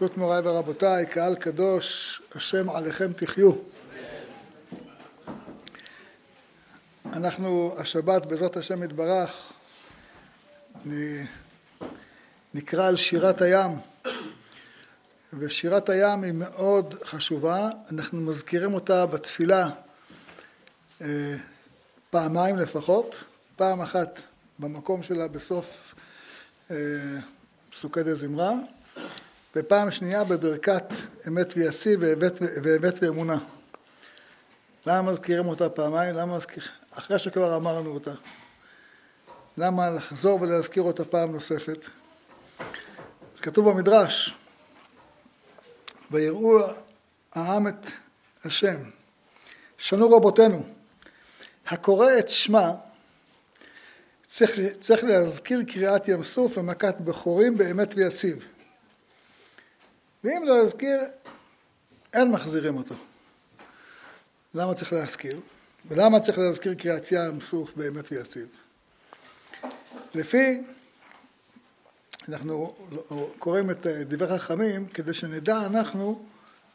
ברשות מוריי ורבותיי, קהל קדוש, השם עליכם תחיו. אנחנו השבת בעזרת השם יתברך נקרא על שירת הים. ושירת הים היא מאוד חשובה, אנחנו מזכירים אותה בתפילה אה, פעמיים לפחות, פעם אחת במקום שלה בסוף אה, פסוקי דה זמרה ופעם שנייה בברכת אמת ויציב ואמת ואמונה. למה מזכירים אותה פעמיים? למה מזכירים? אחרי שכבר אמרנו אותה. למה לחזור ולהזכיר אותה פעם נוספת? כתוב במדרש, ויראו העם את השם, שנו רבותינו, הקורא את שמה צריך, צריך להזכיר קריאת ים סוף ומכת בכורים באמת ויציב. ואם לא יזכיר, אין מחזירים אותו. למה צריך להזכיר? ולמה צריך להזכיר קריאת ים סוף באמת ויציב? לפי, אנחנו קוראים את דברי חכמים כדי שנדע אנחנו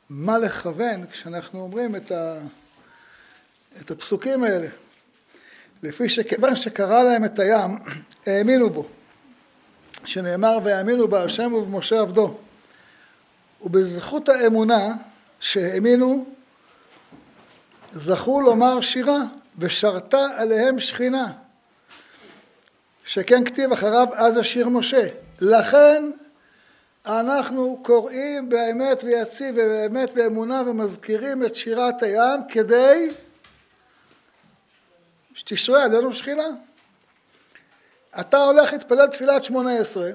מה לכוון כשאנחנו אומרים את, ה, את הפסוקים האלה. לפי שכיוון שקרא להם את הים, האמינו בו, שנאמר והאמינו בהשם ובמשה עבדו. ובזכות האמונה שהאמינו, זכו לומר שירה, ושרתה עליהם שכינה. שכן כתיב אחריו אז השיר משה. לכן אנחנו קוראים באמת ויציב ובאמת ואמונה ומזכירים את שירת הים כדי שתשרה עלינו שכינה. אתה הולך להתפלל תפילת שמונה עשרה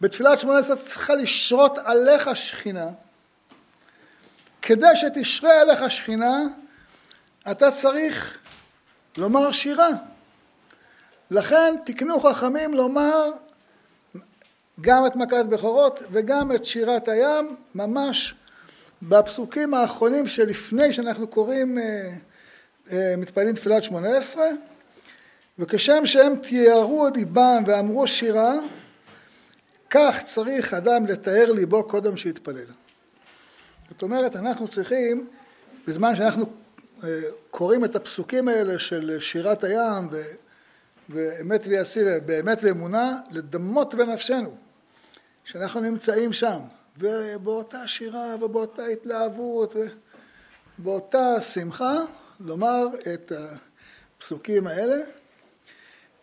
בתפילת שמונה עשרה צריכה לשרות עליך שכינה. כדי שתשרה עליך שכינה, אתה צריך לומר שירה. לכן תקנו חכמים לומר גם את מכת בכורות וגם את שירת הים, ממש בפסוקים האחרונים שלפני שאנחנו קוראים, אה, אה, מתפללים תפילת שמונה עשרה, וכשם שהם תיארו את ליבם ואמרו שירה, כך צריך אדם לתאר ליבו קודם שיתפלל. זאת אומרת, אנחנו צריכים, בזמן שאנחנו אה, קוראים את הפסוקים האלה של שירת הים. ואמת ויעשי באמת ואמונה, לדמות בנפשנו, שאנחנו נמצאים שם, ובאותה שירה ובאותה התלהבות ובאותה שמחה, לומר את הפסוקים האלה.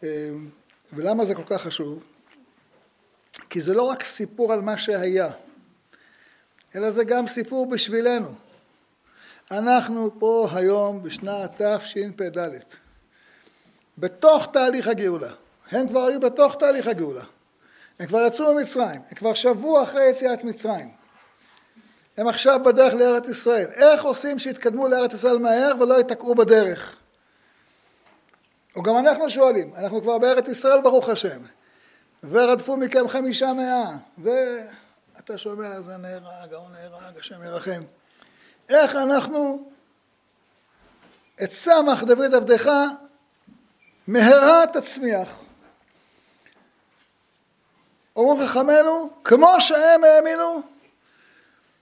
אה, ולמה זה כל כך חשוב? כי זה לא רק סיפור על מה שהיה, אלא זה גם סיפור בשבילנו. אנחנו פה היום בשנת תשפ"ד, בתוך תהליך הגאולה. הם כבר היו בתוך תהליך הגאולה. הם כבר יצאו ממצרים, הם כבר שבוע אחרי יציאת מצרים. הם עכשיו בדרך לארץ ישראל. איך עושים שיתקדמו לארץ ישראל מהר ולא ייתקעו בדרך? וגם אנחנו שואלים, אנחנו כבר בארץ ישראל ברוך השם. ורדפו מכם חמישה מאה, ואתה שומע, זה נהרג, ההוא נהרג, השם ירחם. איך אנחנו, את סמך דוד עבדך, מהרה תצמיח. אומרים חכמינו, כמו שהם האמינו,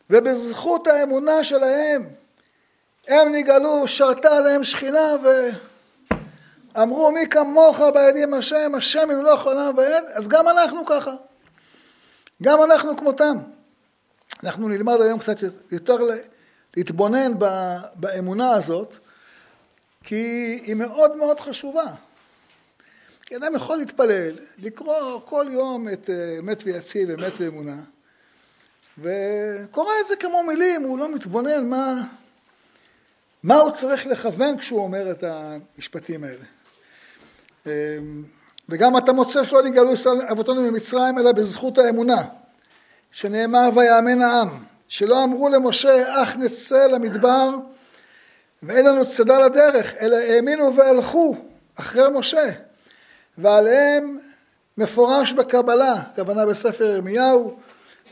ובזכות האמונה שלהם, הם נגאלו, שרתה עליהם שכינה, ו... אמרו מי כמוך בידים השם, השם אם לא חולם ועד, אז גם אנחנו ככה. גם אנחנו כמותם. אנחנו נלמד היום קצת יותר להתבונן באמונה הזאת, כי היא מאוד מאוד חשובה. כי אדם יכול להתפלל, לקרוא כל יום את אה, אמת ויציב, אמת ואמונה, וקורא את זה כמו מילים, הוא לא מתבונן מה, מה הוא צריך לכוון כשהוא אומר את המשפטים האלה. אמ, וגם אתה מוצא שלא נגאלו אבותינו ממצרים אלא בזכות האמונה שנאמר ויאמן העם שלא אמרו למשה אך נצא למדבר ואין לנו צדה לדרך אלא האמינו והלכו אחרי משה ועליהם מפורש בקבלה, הכוונה בספר ירמיהו,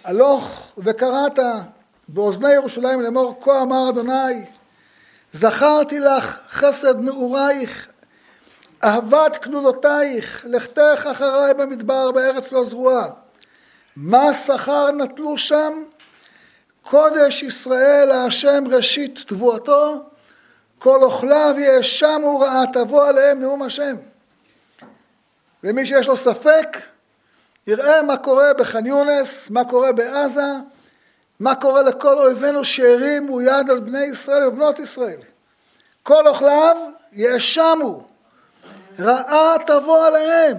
הלוך וקראת באוזני ירושלים לאמור כה אמר אדוני זכרתי לך חסד נעורייך אהבת כלולותייך, לכתך אחריי במדבר בארץ לא זרועה. מה שכר נטלו שם? קודש ישראל להשם ראשית תבואתו, כל אוכליו יאשמו רעה תבוא עליהם נאום השם. ומי שיש לו ספק, יראה מה קורה בח'אן יונס, מה קורה בעזה, מה קורה לכל אויבינו שהרימו יד על בני ישראל ובנות ישראל. כל אוכליו יאשמו, רעה תבוא עליהם,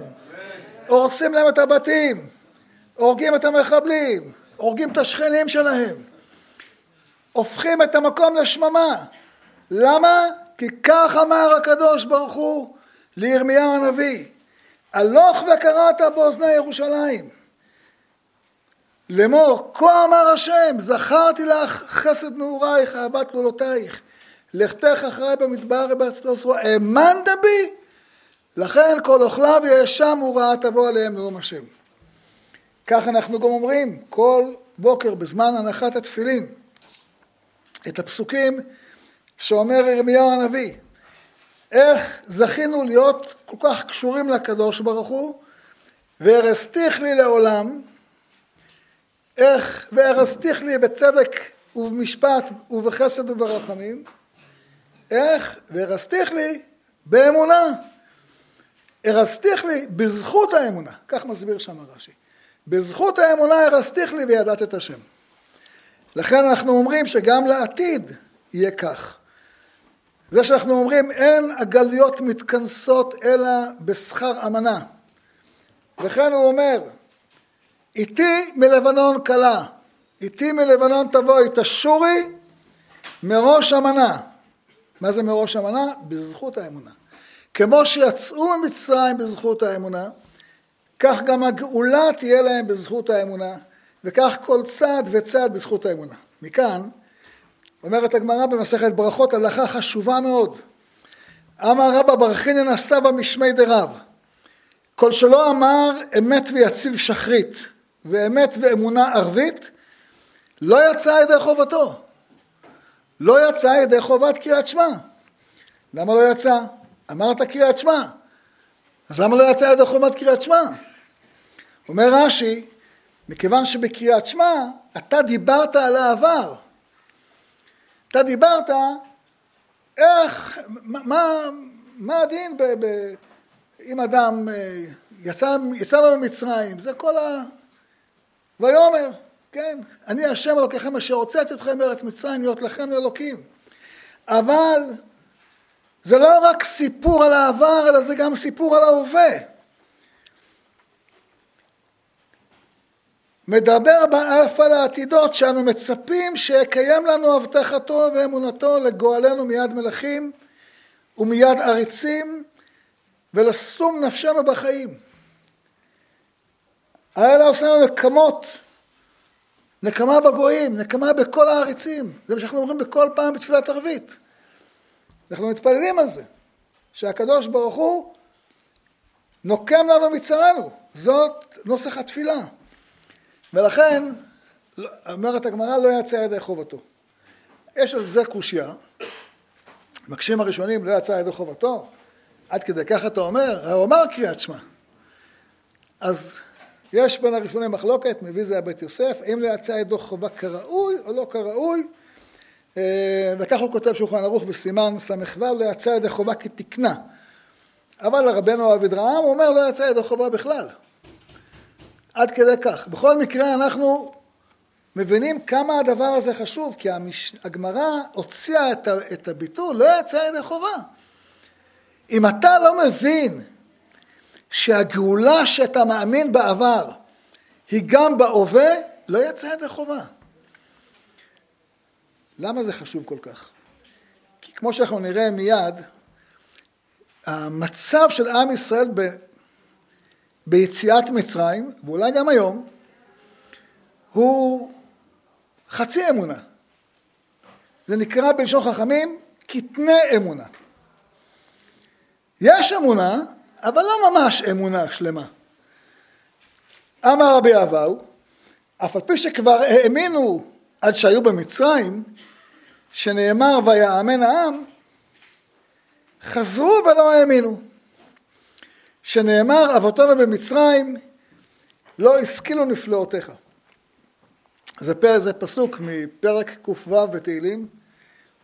הורסים להם את הבתים, הורגים את המחבלים, הורגים את השכנים שלהם, הופכים את המקום לשממה. למה? כי כך אמר הקדוש ברוך הוא לירמיהו הנביא, הלוך וקראת באוזני ירושלים. לאמור, כה אמר השם, זכרתי לך חסד נעורייך, אהבת גדולותייך. לכתך אחריי במדבר לא זרוע, האמנת בי? לכן כל אוכליו יאשם ורעה תבוא עליהם נאום השם. כך אנחנו גם אומרים כל בוקר בזמן הנחת התפילין את הפסוקים שאומר ירמיהו הנביא. איך זכינו להיות כל כך קשורים לקדוש ברוך הוא, וארסתיך לי לעולם, איך וארסתיך לי בצדק ובמשפט ובחסד וברחמים, איך וארסתיך לי באמונה. ארסתיך לי בזכות האמונה, כך מסביר שם הרש"י. בזכות האמונה ארסתיך לי וידעת את השם. לכן אנחנו אומרים שגם לעתיד יהיה כך. זה שאנחנו אומרים אין הגלויות מתכנסות אלא בשכר אמנה. וכן הוא אומר, איתי מלבנון כלה, איתי מלבנון תבואי, תשורי מראש אמנה. מה זה מראש אמנה? בזכות האמונה. כמו שיצאו ממצרים בזכות האמונה, כך גם הגאולה תהיה להם בזכות האמונה, וכך כל צעד וצעד בזכות האמונה. מכאן אומרת הגמרא במסכת ברכות הלכה חשובה מאוד. אמר רבא ברכינן הסבא משמי דרב. כל שלא אמר אמת ויציב שחרית ואמת ואמונה ערבית, לא יצא ידי חובתו. לא יצא ידי חובת קריאת שמע. למה לא יצא? אמרת קריאת שמע. אז למה לא יצא ידי חובת קריאת שמע? אומר רש"י, מכיוון שבקריאת שמע אתה דיברת על העבר. אתה דיברת איך, מה, מה הדין ב, ב, אם אדם אה, יצא, יצא לו ממצרים, זה כל ה... ויאמר, כן, אני השם אלוקיכם אשר הוצאתי אתכם מארץ מצרים להיות לכם לאלוקים. אבל זה לא רק סיפור על העבר, אלא זה גם סיפור על ההווה. מדבר באף על העתידות שאנו מצפים שיקיים לנו הבטחתו ואמונתו לגואלנו מיד מלכים ומיד עריצים ולשום נפשנו בחיים. האלה עושה לנו נקמות, נקמה בגויים, נקמה בכל העריצים. זה מה שאנחנו אומרים בכל פעם בתפילת ערבית. אנחנו מתפללים על זה, שהקדוש ברוך הוא נוקם לנו מצרנו. זאת נוסח התפילה. ולכן, אומרת הגמרא, לא יצא ידי חובתו. יש על זה קושייה. מקשים הראשונים, לא יצא ידי חובתו. עד כדי כך אתה אומר, הוא אמר קריאת שמע. אז יש בין הראשונים מחלוקת, מביא זה הבית יוסף, האם לא יצא ידו חובה כראוי או לא כראוי. אה, וכך הוא כותב שולחן ערוך בסימן ס"ו, לא יצא ידי חובה כתקנה. אבל לרבנו אביד רעם הוא אומר לא יצא ידי חובה בכלל. עד כדי כך. בכל מקרה אנחנו מבינים כמה הדבר הזה חשוב, כי המש... הגמרא הוציאה את, ה... את הביטול, לא יצא ידי חובה. אם אתה לא מבין שהגאולה שאתה מאמין בעבר היא גם בהווה, לא יצא ידי חובה. למה זה חשוב כל כך? כי כמו שאנחנו נראה מיד, המצב של עם ישראל ב... ביציאת מצרים, ואולי גם היום, הוא חצי אמונה. זה נקרא בלשון חכמים קטני אמונה. יש אמונה, אבל לא ממש אמונה שלמה. אמר רבי אבאו, אף על פי שכבר האמינו עד שהיו במצרים, שנאמר ויאמן העם, חזרו ולא האמינו. שנאמר אבותינו במצרים לא השכילו נפלאותיך. זה, פר, זה פסוק מפרק ק"ו בתהילים,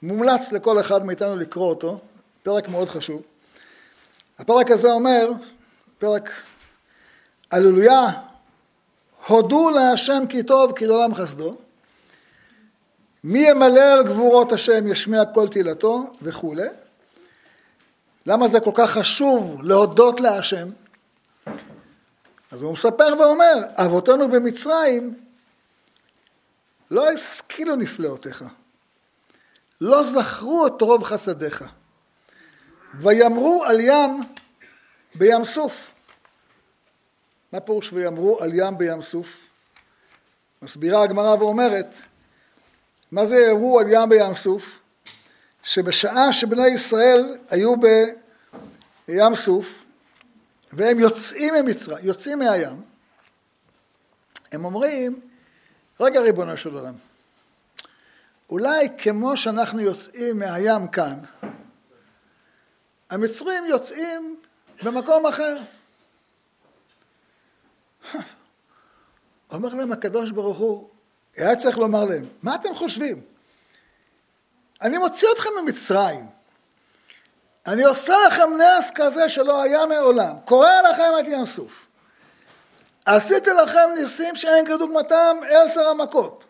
מומלץ לכל אחד מאיתנו לקרוא אותו, פרק מאוד חשוב. הפרק הזה אומר, פרק הללויה, הודו להשם כי טוב כי לעולם חסדו, מי ימלא על גבורות השם ישמיע כל תהילתו וכולי. למה זה כל כך חשוב להודות להשם? אז הוא מספר ואומר, אבותינו במצרים לא השכילו נפלאותיך, לא זכרו את רוב חסדיך, ויאמרו על ים בים סוף. מה פירוש ויאמרו על ים בים סוף? מסבירה הגמרא ואומרת, מה זה יאמרו על ים בים סוף? שבשעה שבני ישראל היו בים סוף, והם יוצאים ממצרים, יוצאים מהים, הם אומרים, רגע ריבונו של עולם, אולי כמו שאנחנו יוצאים מהים כאן, המצרים יוצאים במקום אחר. אומר להם הקדוש ברוך הוא, היה צריך לומר להם, מה אתם חושבים? אני מוציא אתכם ממצרים. אני עושה לכם נס כזה שלא היה מעולם. קורא לכם את ים סוף. עשיתי לכם ניסים שאין כדוגמתם עשר המכות.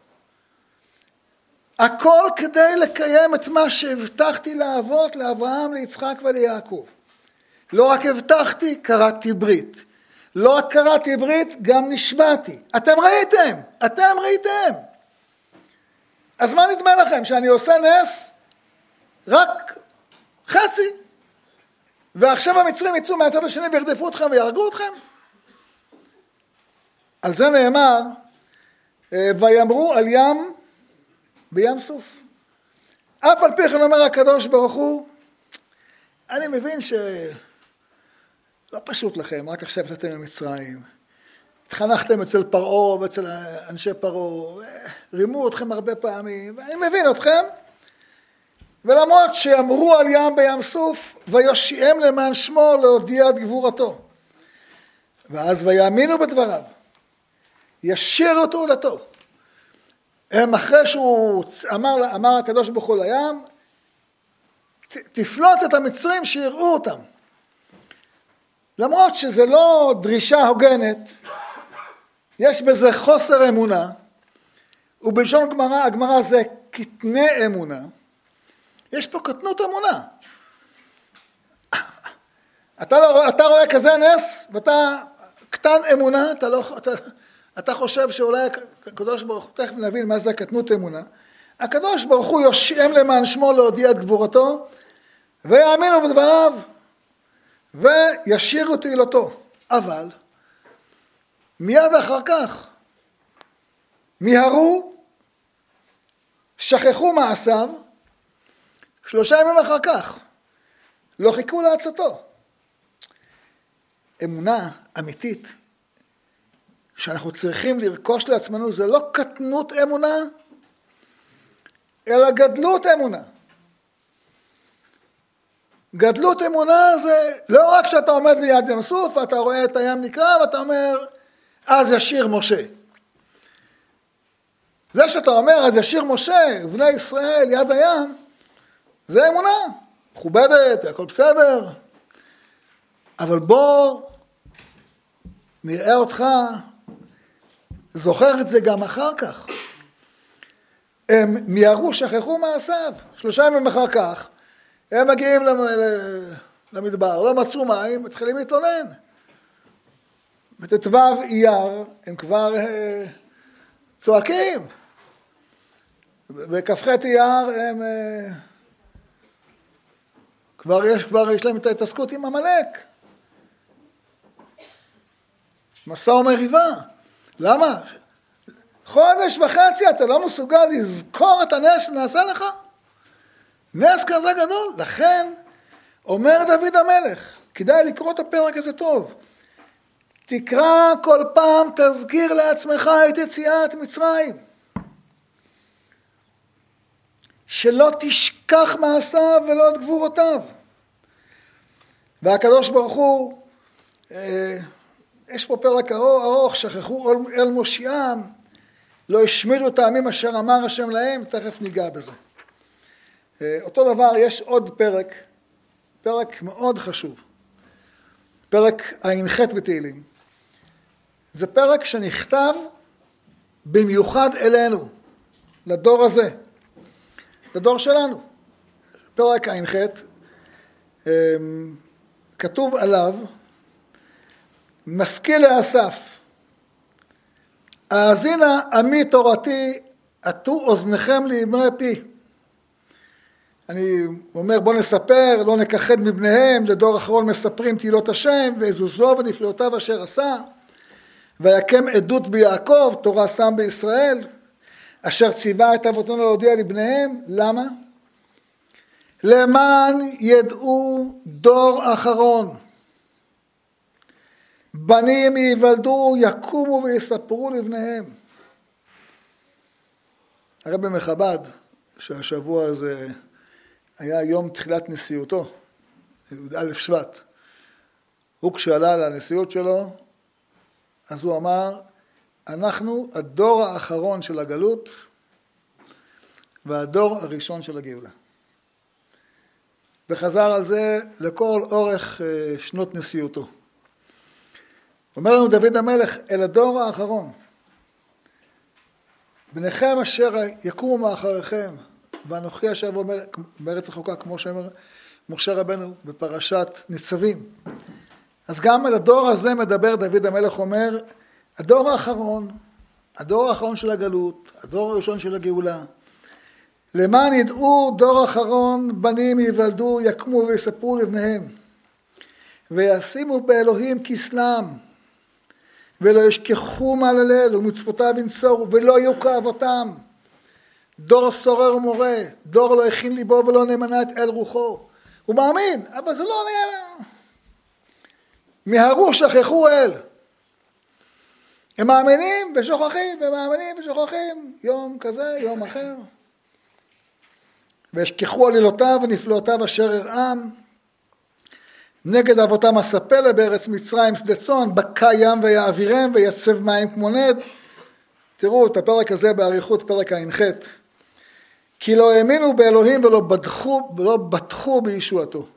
הכל כדי לקיים את מה שהבטחתי לאבות, לאברהם, ליצחק וליעקב. לא רק הבטחתי, קראתי ברית. לא רק קראתי ברית, גם נשבעתי. אתם ראיתם, אתם ראיתם. אז מה נדמה לכם, שאני עושה נס רק חצי, ועכשיו המצרים יצאו מהצד השני וירדפו אתכם ויהרגו אתכם? על זה נאמר, אה, ויאמרו על ים בים סוף. אף על פי כן אומר הקדוש ברוך הוא, אני מבין שלא פשוט לכם, רק עכשיו יצאתם ממצרים. התחנכתם אצל פרעה ואצל אנשי פרעה, רימו אתכם הרבה פעמים, ואני מבין אתכם. ולמרות שאמרו על ים בים סוף, ויושיעם למען שמו להודיע את גבורתו. ואז ויאמינו בדבריו, ישיר אותו עולתו. הם אחרי שהוא אמר, אמר הקדוש ברוך הוא לים, תפלוץ את המצרים שיראו אותם. למרות שזה לא דרישה הוגנת, יש בזה חוסר אמונה, ובלשון גמרא, הגמרא זה קטני אמונה, יש פה קטנות אמונה. אתה, לא, אתה רואה כזה נס, ואתה קטן אמונה, אתה לא, אתה, אתה חושב שאולי הקדוש ברוך הוא, תכף נבין מה זה הקטנות אמונה, הקדוש ברוך הוא יושם למען שמו להודיע את גבורתו, ויאמינו בדבריו, וישירו תהילתו. אבל, מיד אחר כך, מיהרו, שכחו מעשיו, שלושה ימים אחר כך, לא חיכו לעצתו. אמונה אמיתית שאנחנו צריכים לרכוש לעצמנו זה לא קטנות אמונה, אלא גדלות אמונה. גדלות אמונה זה לא רק שאתה עומד ליד ים סוף ואתה רואה את הים נקרא ואתה אומר אז ישיר משה. זה שאתה אומר אז ישיר משה ובני ישראל יד הים זה אמונה מכובדת, הכל בסדר אבל בוא נראה אותך זוכר את זה גם אחר כך. הם מיהרו, שכחו מעשיו. שלושה ימים אחר כך, הם מגיעים למדבר, לא מצאו מים, מתחילים להתלונן. בט"ו אייר הם כבר אה, צועקים. בכ"ח אייר הם... אה, כבר יש, כבר יש להם את ההתעסקות עם עמלק. מסע ומריבה. למה? חודש וחצי אתה לא מסוגל לזכור את הנס שנעשה לך? נס כזה גדול. לכן אומר דוד המלך, כדאי לקרוא את הפרק הזה טוב. תקרא כל פעם, תזכיר לעצמך את יציאת מצרים. שלא תשכח מעשיו ולא את גבורותיו. והקדוש ברוך הוא אה, יש פה פרק ארוך, שכחו אל מושיעם, לא השמידו את העמים אשר אמר השם להם, תכף ניגע בזה. אה, אותו דבר, יש עוד פרק, פרק מאוד חשוב, פרק ע"ח בתהילים. זה פרק שנכתב במיוחד אלינו, לדור הזה, לדור שלנו. פרק ע"ח, אמ, כתוב עליו, משכיל לאסף, האזינה עמי תורתי, עטו אוזניכם לאמרי פי. אני אומר בוא נספר, לא נכחד מבניהם, לדור אחרון מספרים תהילות השם, ועזוזו ונפלאותיו אשר עשה. ויקם עדות ביעקב, תורה שם בישראל, אשר ציווה את אבותינו להודיע לבניהם, למה? למען ידעו דור אחרון. בנים ייוולדו, יקומו ויספרו לבניהם. הרבי מחב"ד, שהשבוע הזה היה יום תחילת נשיאותו, י"א שבט, הוא כשעלה לנשיאות שלו, אז הוא אמר, אנחנו הדור האחרון של הגלות והדור הראשון של הגאולה. וחזר על זה לכל אורך אה, שנות נשיאותו. אומר לנו דוד המלך, אל הדור האחרון, בניכם אשר יקומו מאחריכם, ואנוכי אשר בארץ רחוקה, כמו שאומר משה רבנו בפרשת ניצבים. אז גם על הדור הזה מדבר דוד המלך אומר, הדור האחרון, הדור האחרון של הגלות, הדור הראשון של הגאולה. למען ידעו דור אחרון בנים ייוולדו, יקמו ויספרו לבניהם. וישימו באלוהים כסלם, ולא ישכחו מעללל ומצוותיו ינצורו, ולא יהיו כאבותם. דור סורר ומורה, דור לא הכין ליבו ולא נאמנה את אל רוחו. הוא מאמין, אבל זה לא נאמנה. מיהרו שכחו אל. הם מאמינים ושוכחים, הם מאמינים ושוכחים, יום כזה, יום אחר. וישכחו עלילותיו ונפלאותיו אשר הראם. נגד אבותם אספלה בארץ מצרים שדה צאן, בקע ים ויעבירם ויצב מים כמו נד. תראו את הפרק הזה באריכות, פרק ע"ח. כי לא האמינו באלוהים ולא בטחו, ולא בטחו בישועתו.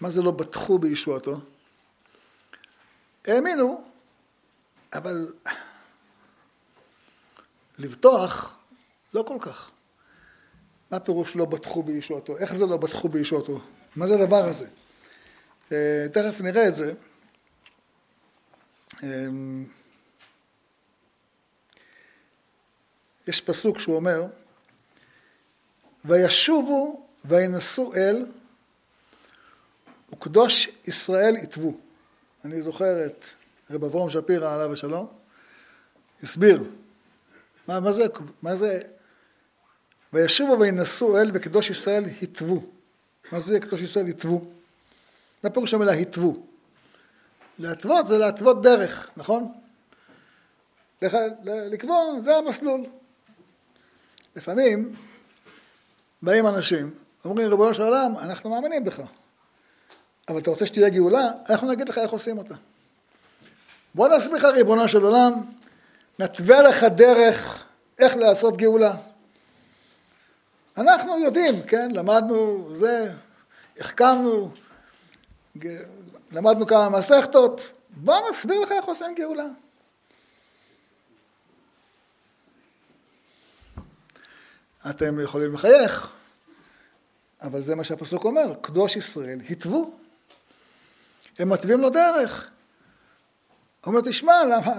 מה זה לא בטחו בישועתו? האמינו, אבל לבטוח לא כל כך. מה פירוש לא בטחו בישועתו? איך זה לא בטחו בישועתו? מה זה הדבר הזה? אה, תכף נראה את זה. אה, יש פסוק שהוא אומר, וישובו וינשאו אל וקדוש ישראל יתבו. אני זוכר את רב אברום שפירא עליו השלום, הסביר מה, מה זה, מה זה וישובו וינשאו אל וקדוש ישראל התוו. מה זה קדוש ישראל התוו? מה פירוש המילה התוו? להתוות זה להתוות דרך, נכון? לקבוע, זה המסלול. לפעמים באים אנשים, אומרים ריבונו של עולם, אנחנו מאמינים בך, אבל אתה רוצה שתהיה גאולה? אנחנו נגיד לך איך עושים אותה. בוא נסביר לך ריבונו של עולם, נתווה לך דרך איך לעשות גאולה. אנחנו יודעים, כן, למדנו זה, החכמנו, למדנו כמה מסכתות, בוא נסביר לך איך עושים גאולה. אתם יכולים לחייך, אבל זה מה שהפסוק אומר, קדוש ישראל התוו. הם מתווים לו דרך. הוא אומר, תשמע, למה,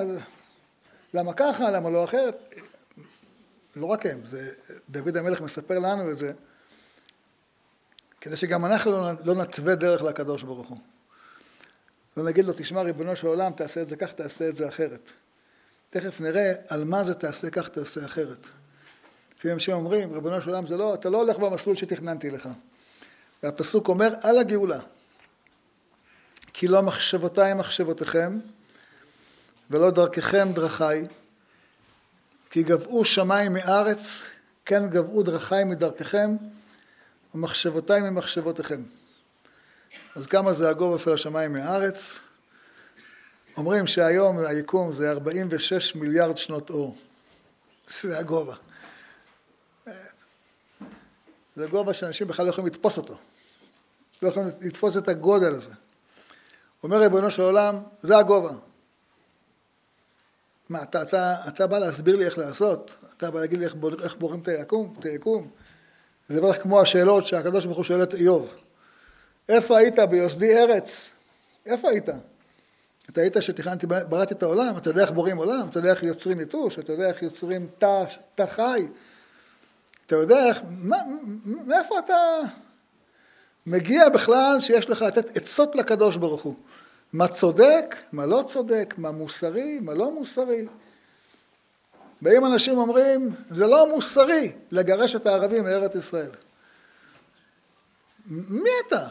למה ככה, למה לא אחרת? לא רק הם, זה, דוד המלך מספר לנו את זה, כדי שגם אנחנו לא, לא נתווה דרך לקדוש ברוך הוא. לא נגיד לו, תשמע, ריבונו של עולם, תעשה את זה כך, תעשה את זה אחרת. תכף נראה על מה זה תעשה כך, תעשה אחרת. לפעמים אנשים אומרים, ריבונו של עולם, זה לא, אתה לא הולך במסלול שתכננתי לך. והפסוק אומר, על הגאולה. כי לא מחשבותיי מחשבותיכם, ולא דרככם דרכיי, כי גבעו שמיים מארץ, כן גבעו דרכי מדרככם, ומחשבותיי ממחשבותיכם. אז כמה זה הגובה של השמיים מארץ? אומרים שהיום היקום זה 46 מיליארד שנות אור. זה הגובה. זה גובה שאנשים בכלל לא יכולים לתפוס אותו. לא יכולים לתפוס את הגודל הזה. אומר ריבונו של עולם, זה הגובה. מה, אתה, אתה, אתה בא להסביר לי איך לעשות? אתה בא להגיד לי איך, איך בורים את היקום? את היקום? זה בערך כמו השאלות שהקדוש ברוך הוא שואל את איוב. איפה היית ביוסדי ארץ? איפה היית? אתה היית שתכננתי, בראתי את העולם, אתה יודע איך בורים עולם, אתה יודע איך יוצרים יתוש, אתה יודע איך יוצרים תא חי, אתה יודע איך, מה, מאיפה אתה מגיע בכלל שיש לך לתת עצות לקדוש ברוך הוא? מה צודק, מה לא צודק, מה מוסרי, מה לא מוסרי. באים אנשים אומרים, זה לא מוסרי לגרש את הערבים מארץ ישראל. מי אתה?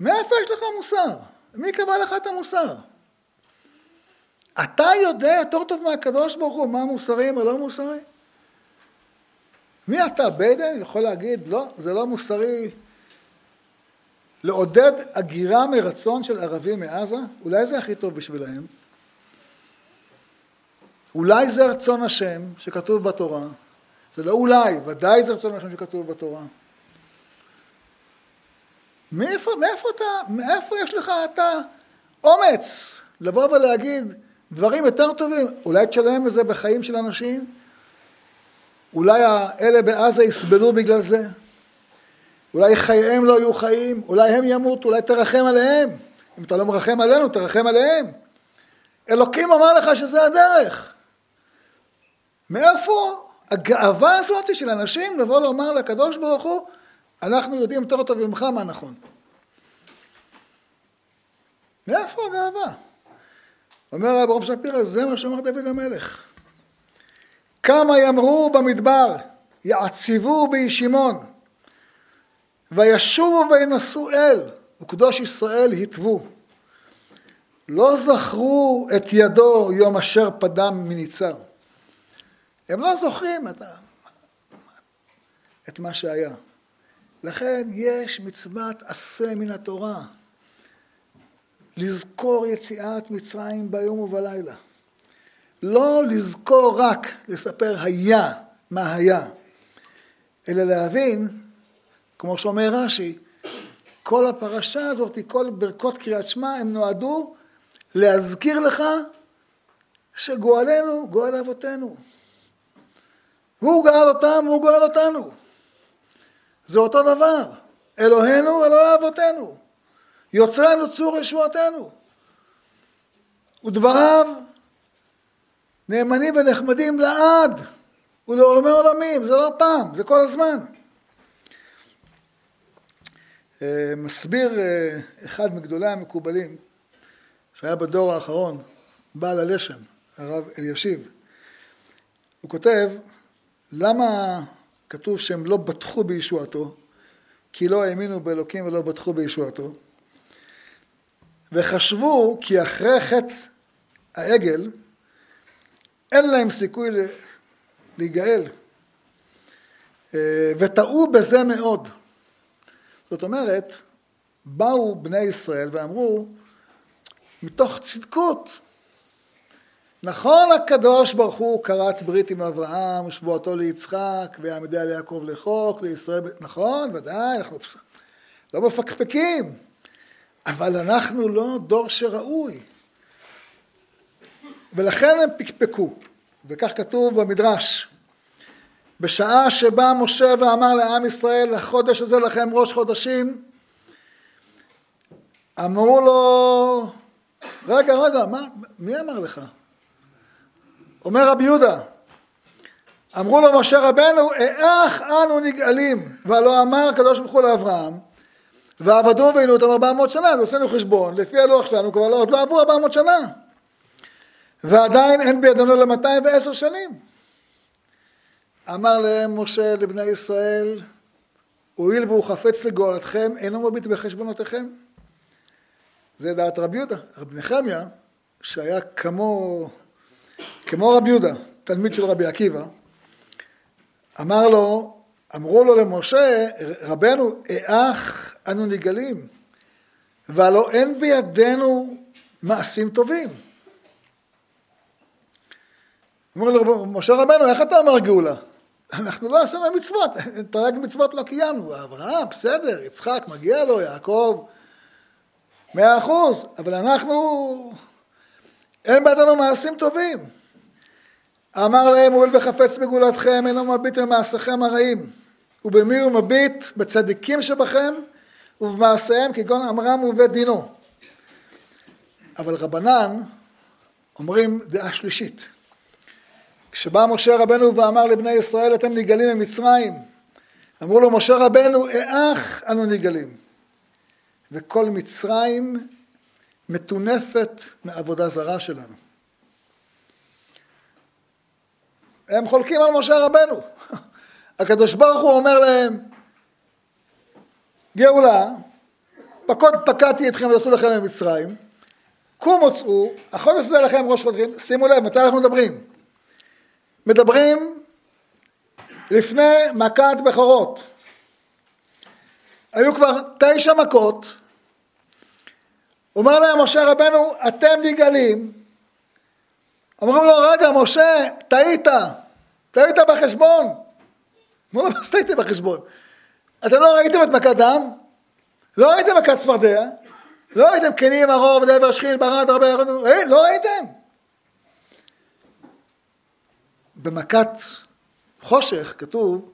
מאיפה יש לך מוסר? מי קבע לך את המוסר? אתה יודע יותר טוב מהקדוש ברוך הוא מה מוסרי ומה לא מוסרי? מי אתה, ביידן, יכול להגיד, לא, זה לא מוסרי לעודד הגירה מרצון של ערבים מעזה? אולי זה הכי טוב בשבילהם? אולי זה רצון השם שכתוב בתורה? זה לא אולי, ודאי זה רצון השם שכתוב בתורה. מאיפה, מאיפה אתה, מאיפה יש לך אתה אומץ לבוא ולהגיד דברים יותר טובים? אולי תשלם את זה בחיים של אנשים? אולי האלה בעזה יסבלו בגלל זה? אולי חייהם לא יהיו חיים? אולי הם ימותו? אולי תרחם עליהם? אם אתה לא מרחם עלינו, תרחם עליהם. אלוקים אמר לך שזה הדרך. מאיפה הגאווה הזאת של אנשים לבוא לומר לקדוש ברוך הוא, אנחנו יודעים יותר טוב ממך מה נכון. מאיפה הגאווה? אומר הרב רב שפירא, זה מה שאמר דוד המלך. כמה יאמרו במדבר, יעציבו בישימון, וישובו וינשאו אל, וקדוש ישראל התוו. לא זכרו את ידו יום אשר פדם מניצר. הם לא זוכרים את, את מה שהיה. לכן יש מצוות עשה מן התורה, לזכור יציאת מצרים ביום ובלילה. לא לזכור רק, לספר היה, מה היה, אלא להבין, כמו שאומר רש"י, כל הפרשה הזאת, כל ברכות קריאת שמע, הם נועדו להזכיר לך שגואלנו, גואל אבותינו. הוא גאל אותם והוא גואל אותנו. זה אותו דבר. אלוהינו, אלוהי אבותינו. יוצרנו צור ישועתנו. ודבריו נאמנים ונחמדים לעד ולעולמי עולמים, זה לא פעם, זה כל הזמן. אה, מסביר אה, אחד מגדולי המקובלים, שהיה בדור האחרון, בעל הלשם, הרב אלישיב, הוא כותב, למה כתוב שהם לא בטחו בישועתו? כי לא האמינו באלוקים ולא בטחו בישועתו. וחשבו כי אחרי חטא העגל, אין להם סיכוי להיגאל. אה, וטעו בזה מאוד. זאת אומרת, באו בני ישראל ואמרו, מתוך צדקות, נכון הקדוש ברוך הוא כרת ברית עם אברהם ושבועתו ליצחק ויעמדי על יעקב לחוק לישראל, נכון ודאי אנחנו לא מפקפקים אבל אנחנו לא דור שראוי ולכן הם פקפקו וכך כתוב במדרש בשעה שבא משה ואמר לעם ישראל החודש הזה לכם ראש חודשים אמרו לו רגע רגע מה, מי אמר לך אומר רבי יהודה, אמרו לו משה רבנו, איך אנו נגאלים? והלא אמר הקדוש ברוך הוא לאברהם, ועבדו ועינו אותם ארבע מאות שנה, אז עשינו חשבון, לפי הלוח שלנו כבר לא, עוד לא עברו ארבע מאות שנה. ועדיין אין למאתיים ועשר שנים. אמר להם משה לבני ישראל, הואיל והוא חפץ לגאולתכם, אינו מביט בחשבונותיכם. זה דעת רבי יהודה. רבי נחמיה, שהיה כמו כמו רבי יהודה, תלמיד של רבי עקיבא, אמר לו, אמרו לו למשה, רבנו, איך אנו נגאלים? והלא אין בידינו מעשים טובים. אומר לו, משה רבנו, איך אתה אומר גאולה? אנחנו לא עשינו מצוות, תרי"ג מצוות לא קיימנו. אברהם, בסדר, יצחק, מגיע לו, יעקב, מאה אחוז, אבל אנחנו, אין בידינו מעשים טובים. אמר להם, הואיל וחפץ בגאולתכם, אינו מביט במעשיכם הרעים. ובמי הוא מביט? בצדיקים שבכם ובמעשיהם כגון עמרם ובית דינו. אבל רבנן אומרים דעה שלישית. כשבא משה רבנו ואמר לבני ישראל אתם נגאלים ממצרים, אמרו לו משה רבנו איך אנו נגאלים? וכל מצרים מטונפת מעבודה זרה שלנו. הם חולקים על משה רבנו. הקדוש ברוך הוא אומר להם, גאולה, פקוד פקדתי אתכם ותעשו לכם למצרים, קומו צאו, החודש זה לכם ראש חודשים, שימו לב, מתי אנחנו מדברים? מדברים לפני מכת בכורות. היו כבר תשע מכות, אומר להם משה רבנו, אתם נגאלים. אומרים לו, רגע, משה, טעית, טעית בחשבון. אמרו לו, מה זה טעיתי בחשבון? אתם לא ראיתם את מכת דם? לא ראיתם מכת צפרדע? לא ראיתם כנים, הרוב, דבר, שחיל, ברד, הרבה, לא ראיתם? במכת חושך כתוב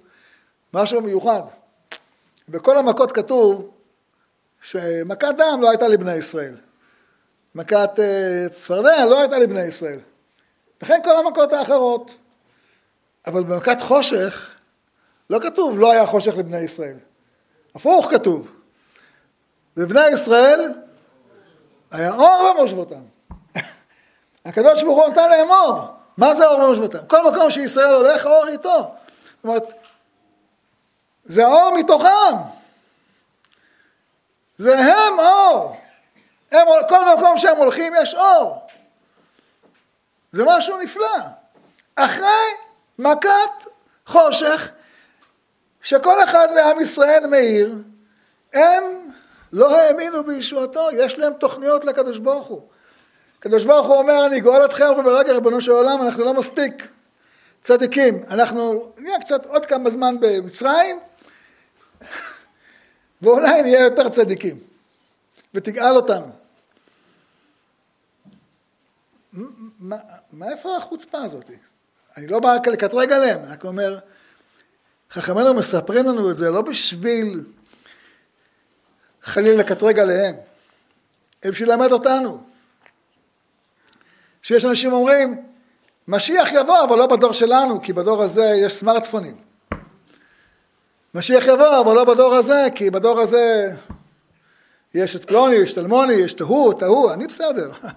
משהו מיוחד. בכל המכות כתוב שמכת דם לא הייתה לבני ישראל. מכת uh, צפרדע לא הייתה לבני ישראל. וכן כל המכות האחרות. אבל במכת חושך לא כתוב לא היה חושך לבני ישראל. הפוך כתוב. בבני ישראל היה אור במושבותם. הקדוש ברוך הוא נתן להם אור. מה זה אור במושבותם? כל מקום שישראל הולך, אור איתו. זאת אומרת, זה אור מתוכם. זה הם אור. הם, כל מקום שהם הולכים יש אור. זה משהו נפלא. אחרי מכת חושך, שכל אחד מעם ישראל מאיר, הם לא האמינו בישועתו, יש להם תוכניות לקדוש ברוך הוא. הקדוש ברוך הוא אומר, אני גואל אתכם, וברגע ריבונו של עולם, אנחנו לא מספיק צדיקים. אנחנו נהיה קצת עוד כמה זמן במצרים, ואולי נהיה יותר צדיקים, ותגאל אותנו. מאיפה החוצפה הזאת? אני לא בא לקטרג עליהם, רק אומר, חכמינו מספרים לנו את זה לא בשביל חלילה לקטרג עליהם, אלא בשביל ללמד אותנו. שיש אנשים אומרים, משיח יבוא, אבל לא בדור שלנו, כי בדור הזה יש סמארטפונים. משיח יבוא, אבל לא בדור הזה, כי בדור הזה יש את פלוני, יש את אלמוני, יש את ההוא, את ההוא, אני בסדר.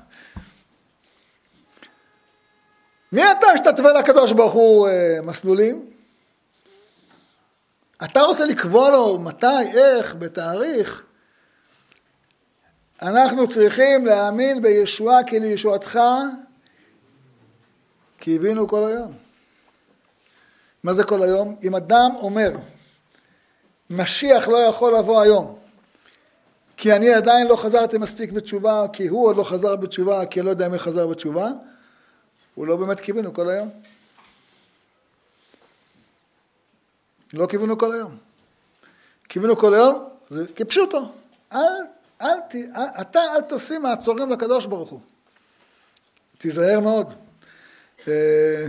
מי אתה שתתווה לקדוש ברוך הוא אה, מסלולים? אתה רוצה לקבוע לו מתי, איך, בתאריך? אנחנו צריכים להאמין בישועה כי לישועתך כי הבינו כל היום. מה זה כל היום? אם אדם אומר, משיח לא יכול לבוא היום, כי אני עדיין לא חזרתי מספיק בתשובה, כי הוא עוד לא חזר בתשובה, כי אני לא יודע מי חזר בתשובה, הוא לא באמת קיווינו כל היום. לא קיווינו כל היום. קיווינו כל היום, זה כפשוטו. אל, אל, אל, אתה אל תשים מעצורים לקדוש ברוך הוא. תיזהר מאוד. אה,